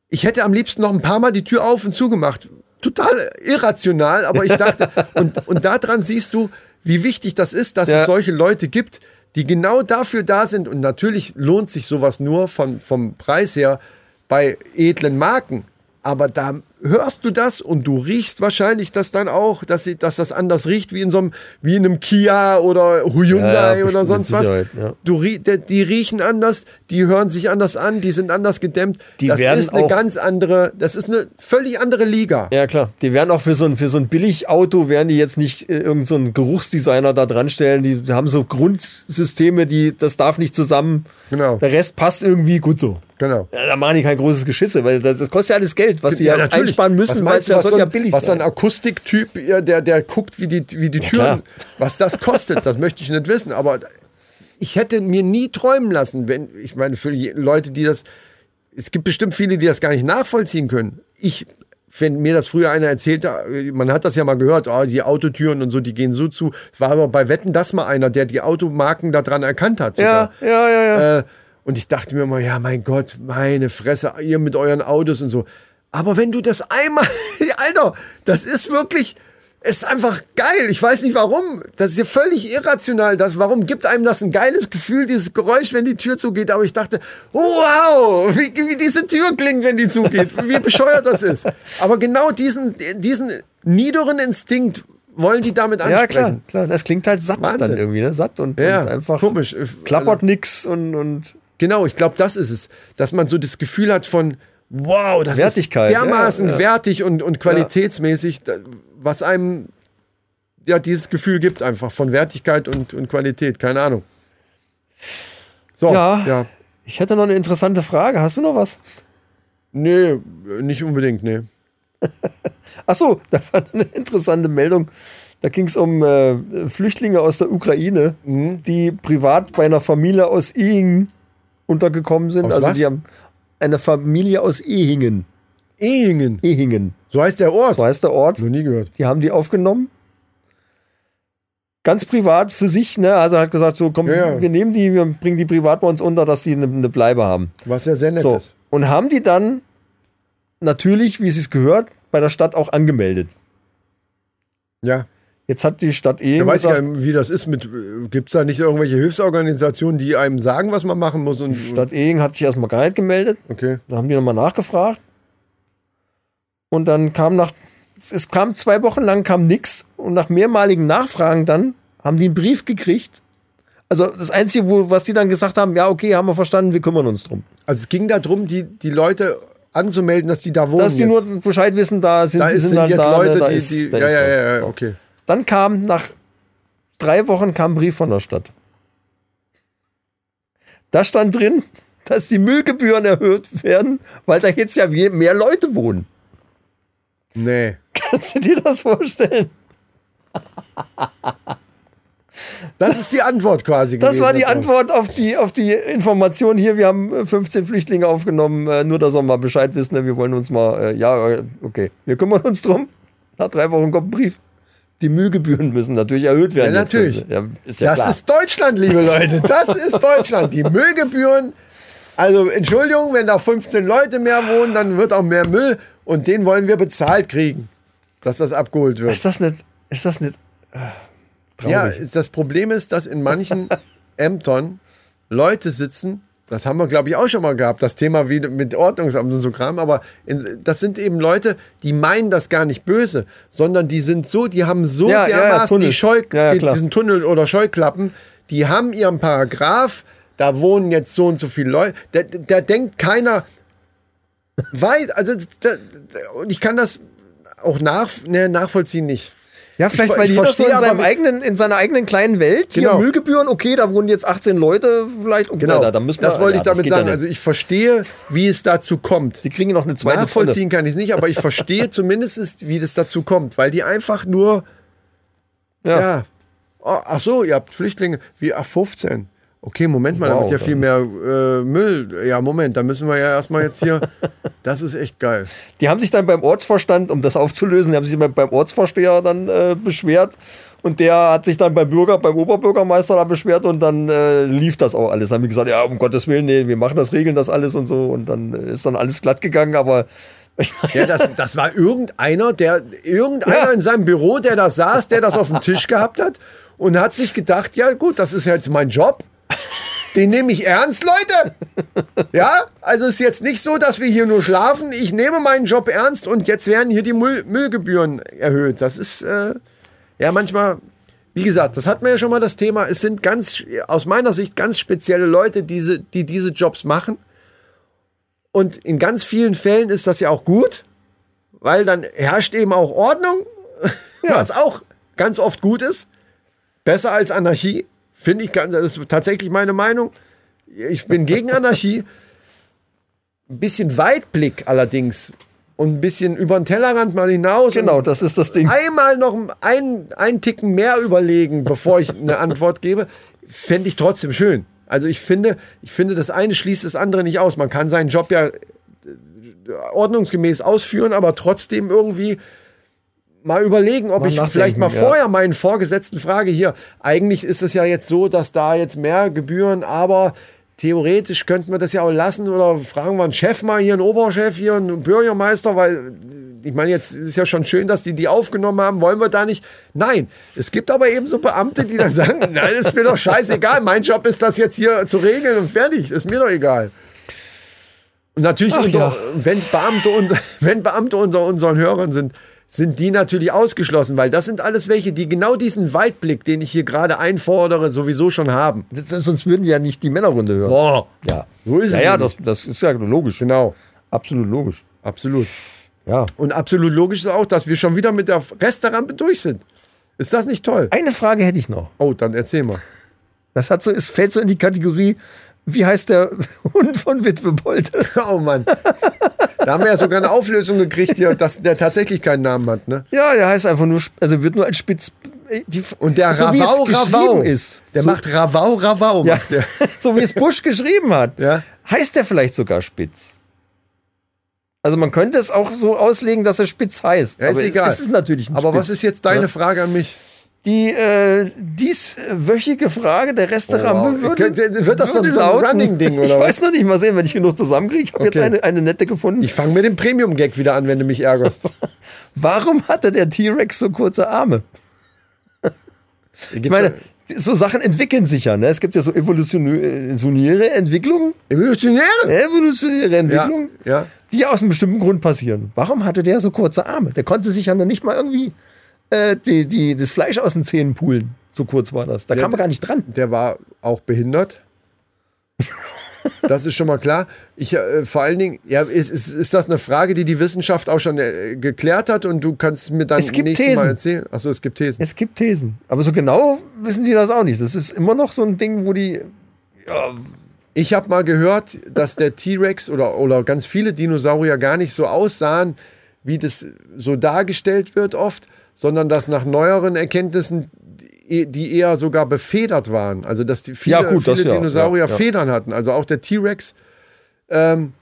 Ich hätte am liebsten noch ein paar Mal die Tür auf und zugemacht. Total irrational, aber ich dachte, und, und daran siehst du, wie wichtig das ist, dass Ja. es solche Leute gibt, die genau dafür da sind. Und natürlich lohnt sich sowas nur von, vom Preis her bei edlen Marken. Aber da hörst du das und du riechst wahrscheinlich das dann auch, dass, sie, dass das anders riecht wie in so einem, wie in einem Kia oder Hyundai Ja, oder sonst was. Ja. Du, der- die riechen anders, die hören sich anders an, die sind anders gedämmt. Die das werden ist eine auch- ganz andere, das ist eine völlig andere Liga. Ja, klar. Die werden auch für so ein, für so ein Billigauto, werden die jetzt nicht äh, irgend so einen Geruchsdesigner da dran stellen. Die haben so Grundsysteme, die, das darf nicht zusammen. Genau. Der Rest passt irgendwie gut so. Genau. Ja, da machen die kein großes Geschisse, weil das, das kostet ja alles Geld, was die ja, einsparen Was müssen, weil ja was soll so ja billig was sein. ein Akustiktyp, ja, der, der guckt, wie die, wie die Türen, klar. was das kostet, das möchte ich nicht wissen. Aber ich hätte mir nie träumen lassen, wenn, ich meine, für die Leute, die das, es gibt bestimmt viele, die das gar nicht nachvollziehen können. Ich, wenn mir das früher einer erzählte, man hat das ja mal gehört, oh, die Autotüren und so, die gehen so zu. War aber bei Wetten das mal einer, der die Automarken daran erkannt hat. Sogar. Ja, ja, ja, ja. Äh, und ich dachte mir immer, ja, mein Gott, meine Fresse, ihr mit euren Autos und so. Aber wenn du das einmal, Alter, das ist wirklich, ist einfach geil. Ich weiß nicht warum. Das ist ja völlig irrational. Das, warum gibt einem das ein geiles Gefühl, dieses Geräusch, wenn die Tür zugeht? Aber ich dachte, wow, wie, wie diese Tür klingt, wenn die zugeht. Wie bescheuert das ist. Aber genau diesen, diesen niederen Instinkt wollen die damit ansprechen. Ja, klar, klar. Das klingt halt satt Wahnsinn. dann irgendwie, ne? Satt und, Ja, und einfach komisch. klappert nix und, und Genau, ich glaube, das ist es. Dass man so das Gefühl hat von, wow, das Wertigkeit, ist dermaßen ja, ja. wertig und, und qualitätsmäßig, was einem ja dieses Gefühl gibt einfach von Wertigkeit und, und Qualität. Keine Ahnung. So, Ja. ja. ich hätte noch eine interessante Frage. Hast du noch was? Nee, nicht unbedingt, nee. Ach so, da war eine interessante Meldung. Da ging es um äh, Flüchtlinge aus der Ukraine, Mhm. die privat bei einer Familie aus Ehingen untergekommen sind. Aus also was? die haben eine Familie aus Ehingen. Ehingen, Ehingen, so heißt der Ort. so heißt der Ort. Noch nie gehört. Die haben die aufgenommen. Ganz privat für sich, ne? Also hat gesagt, so komm, Ja, ja. wir nehmen die, wir bringen die privat bei uns unter, dass die eine, eine Bleibe haben. Was ja sehr nett So. ist. Und haben die dann natürlich, wie es sich gehört, bei der Stadt auch angemeldet. Ja. Jetzt hat die Stadt Ich Ehingen weiß ja, wie das ist mit, gibt es da nicht irgendwelche Hilfsorganisationen, die einem sagen, was man machen muss? Und, Stadt Ehingen hat sich erstmal gar nicht gemeldet. okay. Da haben die nochmal nachgefragt. Und dann kam nach, es kam zwei Wochen lang kam nix. Und nach mehrmaligen Nachfragen dann haben die einen Brief gekriegt. Also das Einzige, wo, was die dann gesagt haben, ja, okay, haben wir verstanden, wir kümmern uns drum. Also es ging darum, die, die Leute anzumelden, dass die da wohnen. Dass die jetzt. nur Bescheid wissen, da sind da die sind sind dann jetzt da, ne, Leute, da die, ist, die ja, ja, ja, okay. Dann kam nach drei Wochen kam ein Brief von der Stadt. Da stand drin, dass die Müllgebühren erhöht werden, weil da jetzt ja mehr Leute wohnen. Nee. Kannst du dir das vorstellen? Das ist die Antwort quasi. Das war die. Antwort auf die, auf die Information hier. Wir haben äh, 15 Flüchtlinge aufgenommen, äh, nur dass ihr mal Bescheid wisst. Ne? Wir wollen uns mal, äh, ja, äh, okay, wir kümmern uns drum. Nach drei Wochen kommt ein Brief. Die Müllgebühren müssen natürlich erhöht werden. Ja, natürlich. Ja, ist ja Das klar. ist Deutschland, liebe Leute. Das ist Deutschland. Die Müllgebühren Also Entschuldigung, wenn da 15 Leute mehr wohnen, dann wird auch mehr Müll und den wollen wir bezahlt kriegen, dass das abgeholt wird. Ist das nicht, ist das nicht äh, Ja, traurig? das Problem ist, dass in manchen Ämtern Leute sitzen, das haben wir, glaube ich, auch schon mal gehabt, das Thema wie mit Ordnungsamt und so Kram, aber in, das sind eben Leute, die meinen das gar nicht böse, sondern die sind so, die haben so Ja, ja, ja, dermaßen Tunnel. die Scheu, Ja, ja, die, diesen Tunnel oder Scheuklappen, die haben ihren Paragraph, da wohnen jetzt so und so viele Leute, da, da denkt keiner weit, also da, ich kann das auch nach, ne, nachvollziehen nicht. Ja, vielleicht, Ich- weil ich jeder so in, seinem eigenen, in seiner eigenen kleinen Welt, Genau. hier Müllgebühren, okay, da wohnen jetzt 18 Leute, vielleicht, okay, Genau, da, da müssen wir, das wollte ja, ich damit ja sagen. also ich verstehe, wie es dazu kommt. Sie kriegen noch eine zweite Nachvollziehen kann ich es nicht, aber ich verstehe zumindest, wie das dazu kommt, weil die einfach nur, Ja. ja, Oh, ach so, ihr habt Flüchtlinge, wie, ach 15. Okay, Moment mal, da Wow, wird ja viel mehr äh, Müll. Ja, Moment, da müssen wir ja erstmal jetzt hier, das ist echt geil. Die haben sich dann beim Ortsvorstand, um das aufzulösen, die haben sich beim, Ortsvorsteher dann äh, beschwert und der hat sich dann beim Bürger, beim Oberbürgermeister da beschwert und dann äh, lief das auch alles. Dann haben die gesagt, ja, um Gottes Willen, nee, wir machen das, regeln das alles und so und dann äh, ist dann alles glatt gegangen, aber Ja, das, das war irgendeiner, der, irgendeiner Ja. in seinem Büro, der da saß, der das auf dem Tisch gehabt hat und hat sich gedacht, ja gut, das ist jetzt mein Job. Den nehme ich ernst, Leute. Ja, also ist jetzt nicht so, dass wir hier nur schlafen. Ich nehme meinen Job ernst und jetzt werden hier die Müll, Müllgebühren erhöht. Das ist äh, ja manchmal, wie gesagt, das hatten wir ja schon mal das Thema. Es sind ganz, aus meiner Sicht, ganz spezielle Leute, diese, die diese Jobs machen. Und in ganz vielen Fällen ist das ja auch gut, weil dann herrscht eben auch Ordnung, was auch ganz oft gut ist. Besser als Anarchie, finde ich, ganz- das ist tatsächlich meine Meinung. Ich bin gegen Anarchie. Ein bisschen Weitblick allerdings und ein bisschen über den Tellerrand mal hinaus. genau, das ist das Ding. einmal noch einen, einen Ticken mehr überlegen, bevor ich eine Antwort gebe, fände ich trotzdem schön. Also ich finde, ich finde, das eine schließt das andere nicht aus. Man kann seinen Job ja äh, ordnungsgemäß ausführen, aber trotzdem irgendwie mal überlegen, ob Mal ich vielleicht mal ja. vorher meinen Vorgesetzten frage, hier, eigentlich ist es ja jetzt so, dass da jetzt mehr Gebühren, aber theoretisch könnten wir das ja auch lassen oder fragen wir einen Chef mal hier, einen Oberchef hier, einen Bürgermeister, weil ich meine, jetzt ist es ja schon schön, dass die die aufgenommen haben, wollen wir da nicht? Nein, es gibt aber eben so Beamte, die dann sagen, nein, ist mir doch scheißegal, mein Job ist das jetzt hier zu regeln und fertig, ist mir doch egal. Und natürlich, unter, ja. wenn, Beamte unter, wenn Beamte unter unseren Hörern sind, sind die natürlich ausgeschlossen, weil das sind alles welche, die genau diesen Weitblick, den ich hier gerade einfordere, sowieso schon haben. Das, sonst würden die ja nicht die Männerrunde hören. Oh, Ja, so ist ja, es. ja das, das ist ja logisch. genau, Absolut logisch. absolut. Ja. Und absolut logisch ist auch, dass wir schon wieder mit der Restrampe durch sind. Ist das nicht toll? Eine Frage hätte ich noch. Oh, dann erzähl mal. Das hat so, es fällt so in die Kategorie, wie heißt der Hund von Witwe Bolte? Oh Mann. Da haben wir ja sogar eine Auflösung gekriegt hier, dass der tatsächlich keinen Namen hat, ne? Ja, der heißt einfach nur, also wird nur als Spitz. Die, Und der so Ravau Ravau ist. Der so, macht Ravau Ravau. ja, Macht der. so wie es Bush geschrieben hat. Ja. Heißt der vielleicht sogar Spitz? Also man könnte es auch so auslegen, dass er Spitz heißt. Ja, ist aber egal. Es, es ist natürlich ein Aber was ist jetzt deine. Frage an mich? Die äh, dieswöchige Frage der Resterampe Oh, würde, könnte- wird das so ein- würde so ein lauten- Running-Ding, Ich oder was? weiß noch nicht, mal sehen, wenn ich genug zusammenkriege. Ich habe jetzt Okay. eine, eine nette gefunden. Ich fange mit dem Premium-Gag wieder an, wenn du mich ärgerst. Warum hatte der T-Rex so kurze Arme? Ich meine, so Sachen entwickeln sich ja. Ne? Es gibt ja so evolutionäre Entwicklungen, Evolutionäre? evolutionäre Ja, Entwicklungen, ja. die aus einem bestimmten Grund passieren. Warum hatte der so kurze Arme? Der konnte sich ja noch nicht mal irgendwie äh, die, die, das Fleisch aus den Zähnen pulen. So kurz war das. Da kam man gar nicht dran. Der war auch behindert. Das ist schon mal klar. Ich, äh, vor allen Dingen, ja, ist, ist, ist das eine Frage, die die Wissenschaft auch schon äh, geklärt hat und du kannst mir dann nächstes Mal Thesen. erzählen? Achso, es gibt Thesen. Es gibt Thesen. Aber so genau wissen die das auch nicht. Das ist immer noch so ein Ding, wo die. Ich habe mal gehört, dass der T-Rex oder, oder ganz viele Dinosaurier gar nicht so aussahen, wie das so dargestellt wird oft, sondern dass nach neueren Erkenntnissen die eher sogar befedert waren. Also dass die viele, Ja, gut, viele das Dinosaurier ja, ja. Federn hatten. Also auch der T-Rex ähm,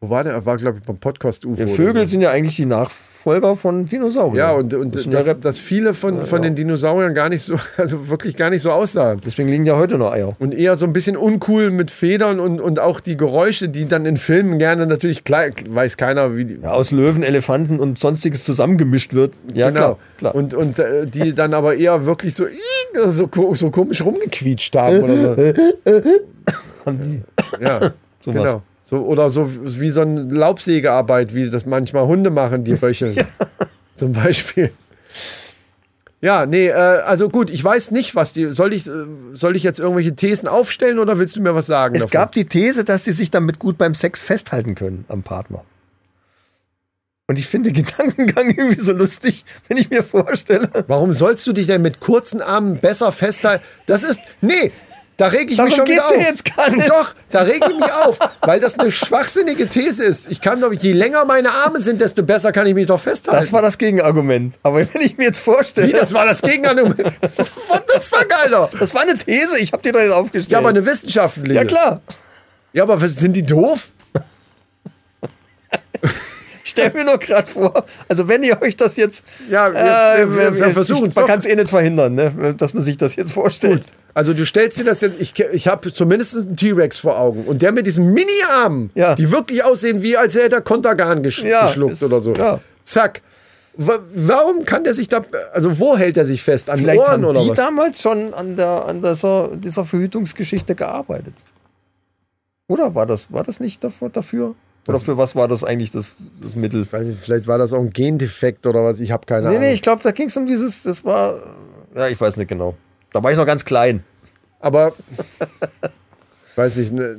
Wo war der? War, glaube ich, beim Podcast UFO. Ja, Vögel so. sind ja eigentlich die Nachfolger von Dinosauriern. Ja, und, und Das dass, ja- dass viele von, von den Dinosauriern gar nicht so, also wirklich gar nicht so aussahen. Deswegen liegen ja heute noch Eier. Und eher so ein bisschen uncool mit Federn und, und auch die Geräusche, die dann in Filmen gerne natürlich, klar, weiß keiner, wie die. Ja, aus Löwen, Elefanten und sonstiges zusammengemischt wird. Ja, genau. klar. klar. Und, und äh, die dann aber eher wirklich so, so, ko- so komisch rumgequietscht haben oder so. Ja, Sowas. genau. So, oder so wie so eine Laubsägearbeit, wie das manchmal Hunde machen, die Röcheln. Zum Beispiel. Ja, nee, äh, also gut, ich weiß nicht, was die. Soll ich, äh, soll ich jetzt irgendwelche Thesen aufstellen oder willst du mir was sagen? es davon? gab die These, dass die sich damit gut beim Sex festhalten können am Partner. Und ich finde den Gedankengang irgendwie so lustig, wenn ich mir vorstelle. Warum sollst du dich denn mit kurzen Armen besser festhalten? Das ist. Nee! Da reg ich Darum mich schon wieder auf. jetzt gar nicht. Doch, da reg ich mich auf, weil das eine schwachsinnige These ist. Ich kann doch, je länger meine Arme sind, desto besser kann ich mich doch festhalten. Das war das Gegenargument. Aber wenn ich mir jetzt vorstelle. Wie, das war das Gegenargument? What the fuck, Alter? Das war eine These, ich habe dir doch nicht aufgestellt. Ja, aber eine wissenschaftliche. Ja, klar. Ja, aber was, sind die doof? Stelle mir nur gerade vor, also wenn ihr euch das jetzt. Ja, wir- wir- wir äh, versuchen's Man kann es eh nicht verhindern, ne? dass man sich das jetzt vorstellt. Also du stellst dir das jetzt, ich, ich habe zumindest einen T-Rex vor Augen und der mit diesen Mini-Armen, Ja. die wirklich aussehen, wie als hätte er Kontergan gesch Ja, geschluckt ist- oder so. ja. Zack. Wa- Warum kann der sich da, also wo hält er sich fest? An Vielleicht Ohren haben oder die was? damals schon an, der, an dieser, dieser Verhütungsgeschichte gearbeitet. Oder war das, war das nicht dafür? Oder für was war das eigentlich das, das Mittel? Weiß nicht, vielleicht war das auch ein Gendefekt oder was, ich habe keine Nee, Ahnung. nee, ich glaube, da ging es um dieses, das war, ja, ich weiß nicht genau. Da war ich noch ganz klein. Aber, weiß ich, ne,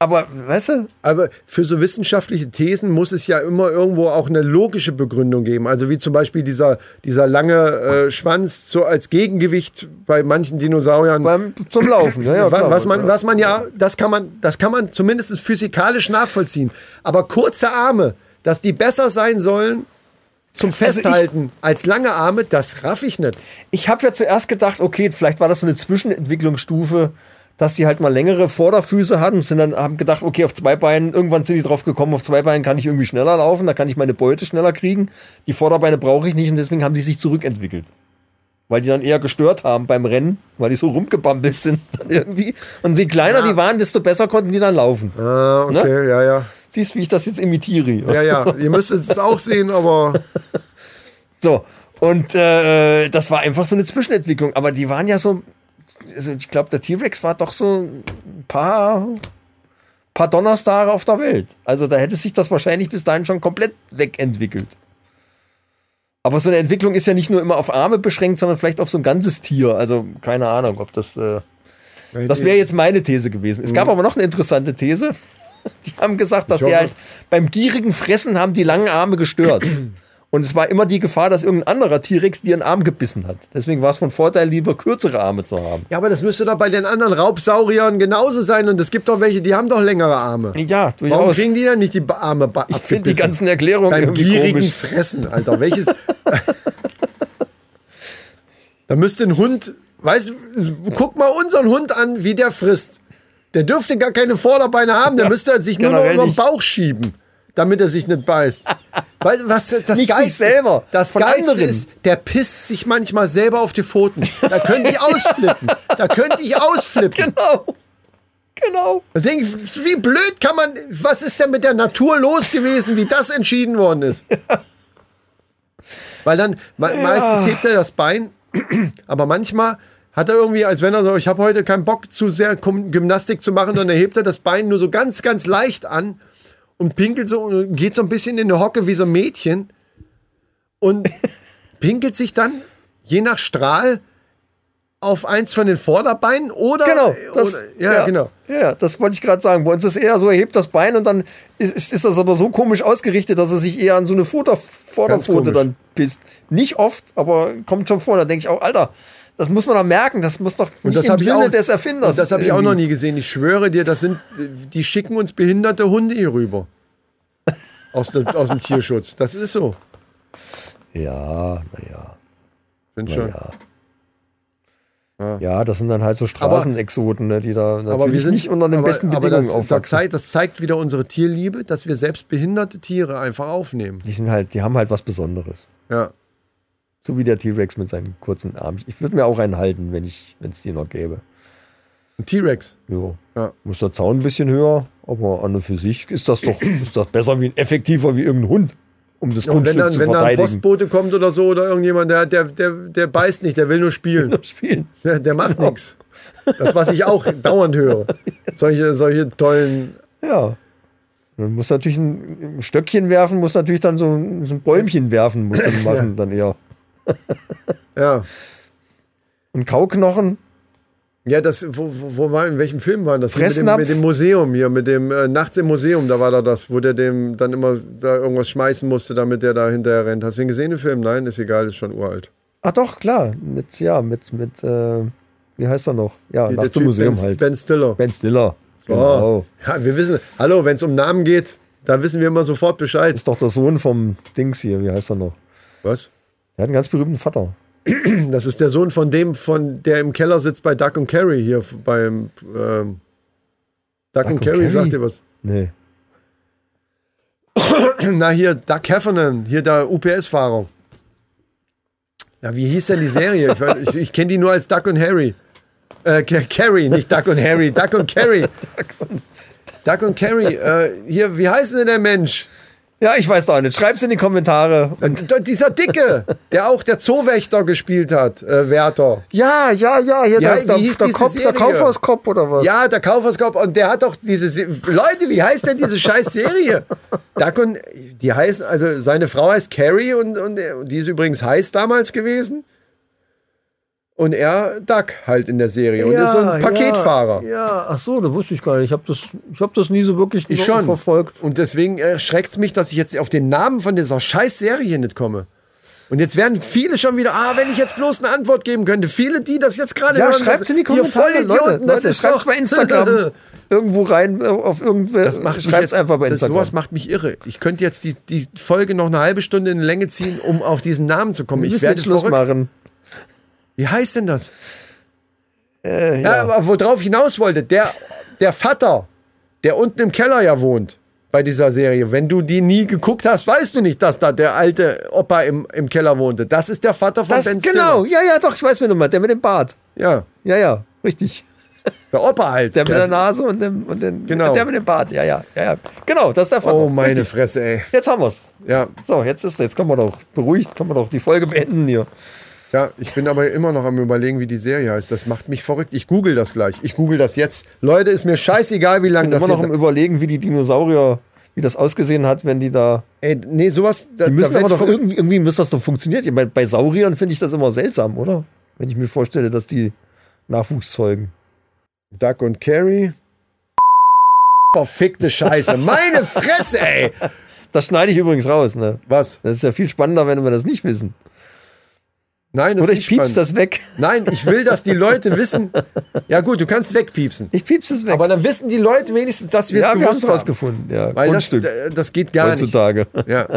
Aber, weißt du, Aber für so wissenschaftliche Thesen muss es ja immer irgendwo auch eine logische Begründung geben. Also wie zum Beispiel dieser, dieser lange äh, Schwanz so als Gegengewicht bei manchen Dinosauriern. beim, zum Laufen. Ja, ja, klar. was, man, was man ja, das kann man, das kann man zumindest physikalisch nachvollziehen. Aber kurze Arme, dass die besser sein sollen zum Also ich- Festhalten als lange Arme, das raff ich nicht. Ich habe ja zuerst gedacht, okay, vielleicht war das so eine Zwischenentwicklungsstufe, dass die halt mal längere Vorderfüße hatten, sind dann haben gedacht, okay, auf zwei Beinen, irgendwann sind die drauf gekommen, auf zwei Beinen kann ich irgendwie schneller laufen, da kann ich meine Beute schneller kriegen. Die Vorderbeine brauche ich nicht und deswegen haben die sich zurückentwickelt. Weil die dann eher gestört haben beim Rennen, weil die so rumgebampelt sind dann irgendwie. Und je kleiner die waren, desto besser konnten die dann laufen. Ah, okay, ja, ja. Siehst, wie ich das jetzt imitiere. Ja, ja. Ihr müsstet es auch sehen, aber So, und äh, das war einfach so eine Zwischenentwicklung. Aber die waren ja so, also ich glaube, der T-Rex war doch so ein paar, paar Donnerstage auf der Welt. Also da hätte sich das wahrscheinlich bis dahin schon komplett wegentwickelt. Aber so eine Entwicklung ist ja nicht nur immer auf Arme beschränkt, sondern vielleicht auf so ein ganzes Tier. Also keine Ahnung, ob das. Äh, das wäre jetzt meine These gewesen. Es gab aber noch eine interessante These. Die haben gesagt, dass sie halt beim gierigen Fressen haben die langen Arme gestört. Und es war immer die Gefahr, dass irgendein anderer T-Rex dir einen Arm gebissen hat. Deswegen war es von Vorteil, lieber kürzere Arme zu haben. Ja, aber das müsste doch bei den anderen Raubsauriern genauso sein. Und es gibt doch welche, die haben doch längere Arme. Ja, Warum durchaus. kriegen die denn nicht die Arme ba- Ich finde die abgebissen? ganzen Erklärungen Beim irgendwie gierigen komisch. Fressen, Alter. Welches. da müsste ein Hund. Weißt du, guck mal unseren Hund an, wie der frisst. Der dürfte gar keine Vorderbeine haben. Der müsste sich nur noch über den. Bauch schieben, damit er sich nicht beißt. Du, was das Nicht sich selber, Das von Geilste anderen. ist, der pisst sich manchmal selber auf die Pfoten. Da könnte ich ausflippen. Da könnte ich ausflippen. Genau. Genau. Da denke wie blöd kann man, was ist denn mit der Natur los gewesen, wie das entschieden worden ist? Weil dann, me meistens hebt er das Bein, aber manchmal hat er irgendwie, als wenn er so, ich habe heute keinen Bock zu sehr Gymnastik zu machen, dann hebt er das Bein nur so ganz, ganz leicht an und pinkelt so, und geht so ein bisschen in eine Hocke wie so ein Mädchen und pinkelt sich dann, je nach Strahl, auf eins von den Vorderbeinen oder, Genau. Das, oder ja, genau. Ja, das wollte ich gerade sagen. Bei uns ist eher so, er hebt das Bein und dann ist, ist, das aber so komisch ausgerichtet, dass er sich eher an so eine Futter, Vorderpfote dann pisst. Nicht oft, aber kommt schon vor. Da denke ich auch, Alter, das muss man doch merken. Das muss doch nicht das im Sinne auch- des Erfinders. Und das habe ich auch noch nie gesehen. Ich schwöre dir, das sind, die schicken uns behinderte Hunde hier rüber. Aus, dem- aus dem Tierschutz. Das ist so. Ja, naja. Bin schon. Ja. Ja, das sind dann halt so Straßenexoten, ne, die da natürlich Aber wir sind nicht unter den aber, besten aber Bedingungen das, das, aufwachsen. zeigt, das zeigt wieder unsere Tierliebe, dass wir selbst behinderte Tiere einfach aufnehmen. Die sind halt, die haben halt was Besonderes. Ja. So wie der T-Rex mit seinen kurzen Armen. Ich würde mir auch einen halten, wenn ich, wenn es die noch gäbe. Ein T-Rex. Jo. Ja. Muss der Zaun ein bisschen höher, aber an und für sich ist das doch ist das besser wie effektiver wie irgendein Hund, um das wenn Grundstück dann, zu wenn da ein verteidigen. Postbote kommt oder so oder irgendjemand, der, der, der, der beißt nicht, der will nur spielen. Spielen. Der, der macht nichts. Das, was ich auch dauernd höre. Solche, solche tollen. Ja. Man muss natürlich ein, Stöckchen werfen, muss natürlich dann so ein, so ein Bäumchen werfen, muss dann machen, dann eher. Ja. Und Kauknochen, Ja, das, wo, wo, war, in welchem Film war das? Mit dem, mit dem Museum hier, mit dem äh, Nachts im Museum, da war da das, wo der dem dann immer da irgendwas schmeißen musste, damit der da hinterher rennt. Hast du den gesehen, den Film? Nein, ist egal, ist schon uralt. ach doch, klar, mit, ja, mit, mit, äh, wie heißt er noch? Ja, Hier, nach der zum Typ Museum ben, halt. Ben Stiller. Ben Stiller. Oh. Genau. Ja, wir wissen, hallo, wenn es um Namen geht, da wissen wir immer sofort Bescheid. Ist doch der Sohn vom Dings hier, wie heißt er noch? Was? Der hat einen ganz berühmten Vater. Das ist der Sohn von dem, von der im Keller sitzt bei Duck und Carry hier beim ähm, Duck, und und Carry, Carry? sagt ihr was? Nee. Na hier, Doug Heffernan, hier der UPS-Fahrer. Ja, wie hieß denn die Serie? Ich, weiß- ich, ich kenne die nur als Duck und Harry. Äh, Ca- Carrie, nicht Duck und Harry, Duck und Carrie. Duck und Carrie, äh, hier, wie heißt denn der Mensch? Ja, ich weiß doch nicht. Schreib's in die Kommentare. Und dieser Dicke, der auch der Zoowächter gespielt hat, äh, Werther. Ja, ja, ja, hier Ja, der, wie der, hieß der, Kopf, der Serie? Kaufhauskopf oder was? Ja, der Kaufhauskopf. Und der hat doch diese. Se Leute, wie heißt denn diese scheiß Serie? Die heißen. Also, seine Frau heißt Carrie und, und die ist übrigens heiß damals gewesen. Und er Duck halt in der Serie. Und ist so ein Paketfahrer. Ja, ja, ach so, das wusste ich gar nicht. Ich habe das, ich hab das nie so wirklich Ich schon. verfolgt. Und deswegen erschreckt es mich, dass ich jetzt auf den Namen von dieser scheiß Serie nicht komme. Und jetzt werden viele schon wieder, ah, wenn ich jetzt bloß eine Antwort geben könnte. Viele, die das jetzt gerade Ja, hören, schreibt's das- in die ihr Kommentare, Vollidioten, Leute. das Leute, ist doch bei Instagram. Irgendwo rein äh, auf irgendwer. Das macht mich schreib's jetzt, einfach bei das, Instagram. sowas macht mich irre. Ich könnte jetzt die, die Folge noch eine halbe Stunde in Länge ziehen, um auf diesen Namen zu kommen. Wir Ich werde Schluss verrückt. machen. Wie heißt denn das? Äh, Ja, ja. aber worauf ich hinaus wollte, der, der Vater, der unten im Keller ja wohnt bei dieser Serie, wenn du die nie geguckt hast, weißt du nicht, dass da der alte Opa im, im Keller wohnte. Das ist der Vater von das, Ben genau, Stiller. ja, ja, doch, ich weiß mir nochmal. Der mit dem Bart. Ja, Ja, ja, richtig. der Opa halt. Der mit der Nase und dem, und dem Genau. der mit dem Bart. Ja, ja, ja, ja. Genau, das ist der Vater. Oh, meine Richtig. Fresse, ey. Jetzt haben wir's. Ja, So, jetzt ist, jetzt können wir doch beruhigt, können wir doch die Folge beenden hier. Ja, ich bin aber immer noch am überlegen, wie die Serie heißt. Das macht mich verrückt. Ich google das gleich. Ich google das jetzt. Leute, ist mir scheißegal, wie lange Ich bin das immer noch am überlegen, wie die Dinosaurier, wie das ausgesehen hat, wenn die da. Ey, nee, sowas. Da, Die müssen da aber doch ich irgendwie, irgendwie muss das doch funktioniert. Bei, bei Sauriern finde ich das immer seltsam, oder? Wenn ich mir vorstelle, dass die Nachwuchs zeugen. Duck und Carrie. Verfickte Scheiße. Meine Fresse, ey. Das schneide ich übrigens raus, ne? Was? Das ist ja viel spannender, wenn wir das nicht wissen. Nein, das Oder ist ich spannend. das weg. Nein, ich will, dass die Leute wissen. Ja gut, du kannst wegpiepsen. Ich piepse es weg. Aber dann wissen die Leute wenigstens, dass wir es ja, wir haben gewusst es haben. rausgefunden. Ja, Weil das, äh, das geht gar nicht. heutzutage. Ja.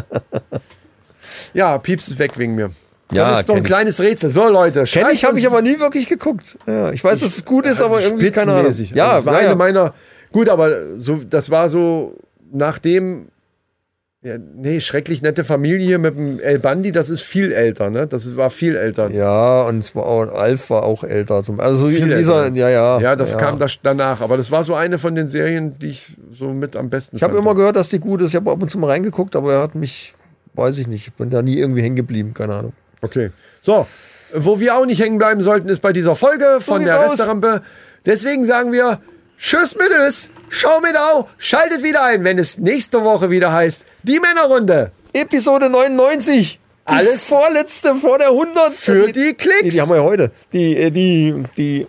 ja, piepst es weg wegen mir. Ja, das ist doch ein kleines Rätsel. So, Leute. Kenn ich, habe ich aber nie wirklich geguckt. Ja, ich weiß, dass es gut ist, aber Also irgendwie keine Ahnung. spitzenmäßig. Ja, also das war ja, eine meiner. Gut, aber so, das war so nachdem. Ja, nee, schrecklich nette Familie mit dem El Bandi, das ist viel älter, ne? Das war viel älter. Ja, und es war auch, Alf war auch älter. Zum, also Viel in dieser, älter. ja, ja. Ja, das ja. kam das danach. Aber das war so eine von den Serien, die ich so mit am besten Ich habe immer gehört, dass die gut ist. Ich habe ab und zu mal reingeguckt, aber er hat mich, weiß ich nicht, ich bin da nie irgendwie hängen geblieben, keine Ahnung. Okay. So, wo wir auch nicht hängen bleiben sollten, ist bei dieser Folge von sieht's der aus. Restaurante. Deswegen sagen wir Tschüss mit es, schau mit au, schaltet wieder ein, wenn es nächste Woche wieder heißt, die Männerrunde. Episode 99. Die Alles vorletzte vor der 100. Für die Klicks. Nee, die haben wir ja heute. Die, äh, die, die,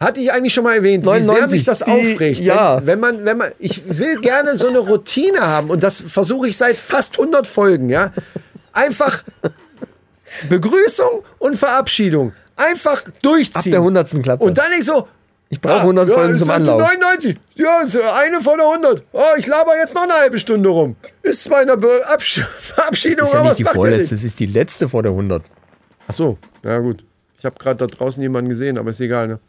Hatte ich eigentlich schon mal erwähnt, wie sehr 99, mich das die- aufregt. ja. Wenn, wenn man, wenn man, ich will gerne so eine Routine haben und das versuche ich seit fast 100 Folgen, ja. Einfach Begrüßung und Verabschiedung. Einfach durchziehen. ab der 100. klappt Und dann nicht so. Ich brauche 100 ja, Folgen zum Anlauf. 99. Ja, ist eine von der 100. Oh, ich laber jetzt noch eine halbe Stunde rum. Ist meiner Be Absch Verabschiedung, ist ja nicht die vorletzte, es ist die letzte vor der 100. Ach so, ja gut. Ich habe gerade da draußen jemanden gesehen, aber ist egal, ne?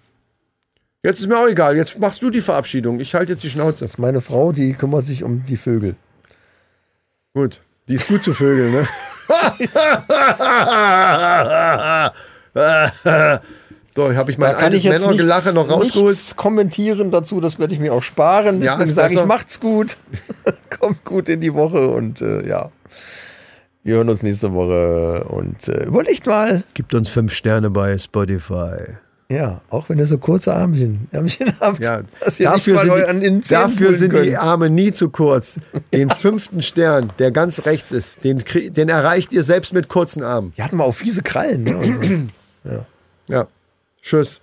Jetzt ist mir auch egal. Jetzt machst du die Verabschiedung. Ich halte jetzt die Schnauze. Das ist meine Frau, die kümmert sich um die Vögel. Gut. Die ist gut zu Vögeln, ne? so, habe ich mein Da kann altes ich jetzt Männergelache noch rausgeholt. nichts kommentieren dazu, das werde ich mir auch sparen. Ja, Deswegen ist sage ich, macht's gut. Kommt gut in die Woche und äh, ja. Wir hören uns nächste Woche und äh, überlegt mal. Gibt uns fünf Sterne bei Spotify. Ja, auch wenn ihr so kurze Armchen, Ärmchen habt, Ja, dass ihr dafür nicht mal sind, die, dafür sind die. Arme nie zu kurz. Den fünften Stern, der ganz rechts ist, den, den erreicht ihr selbst mit kurzen Armen. Die hatten mal auch fiese Krallen. Ne? So. Ja. Tschüss.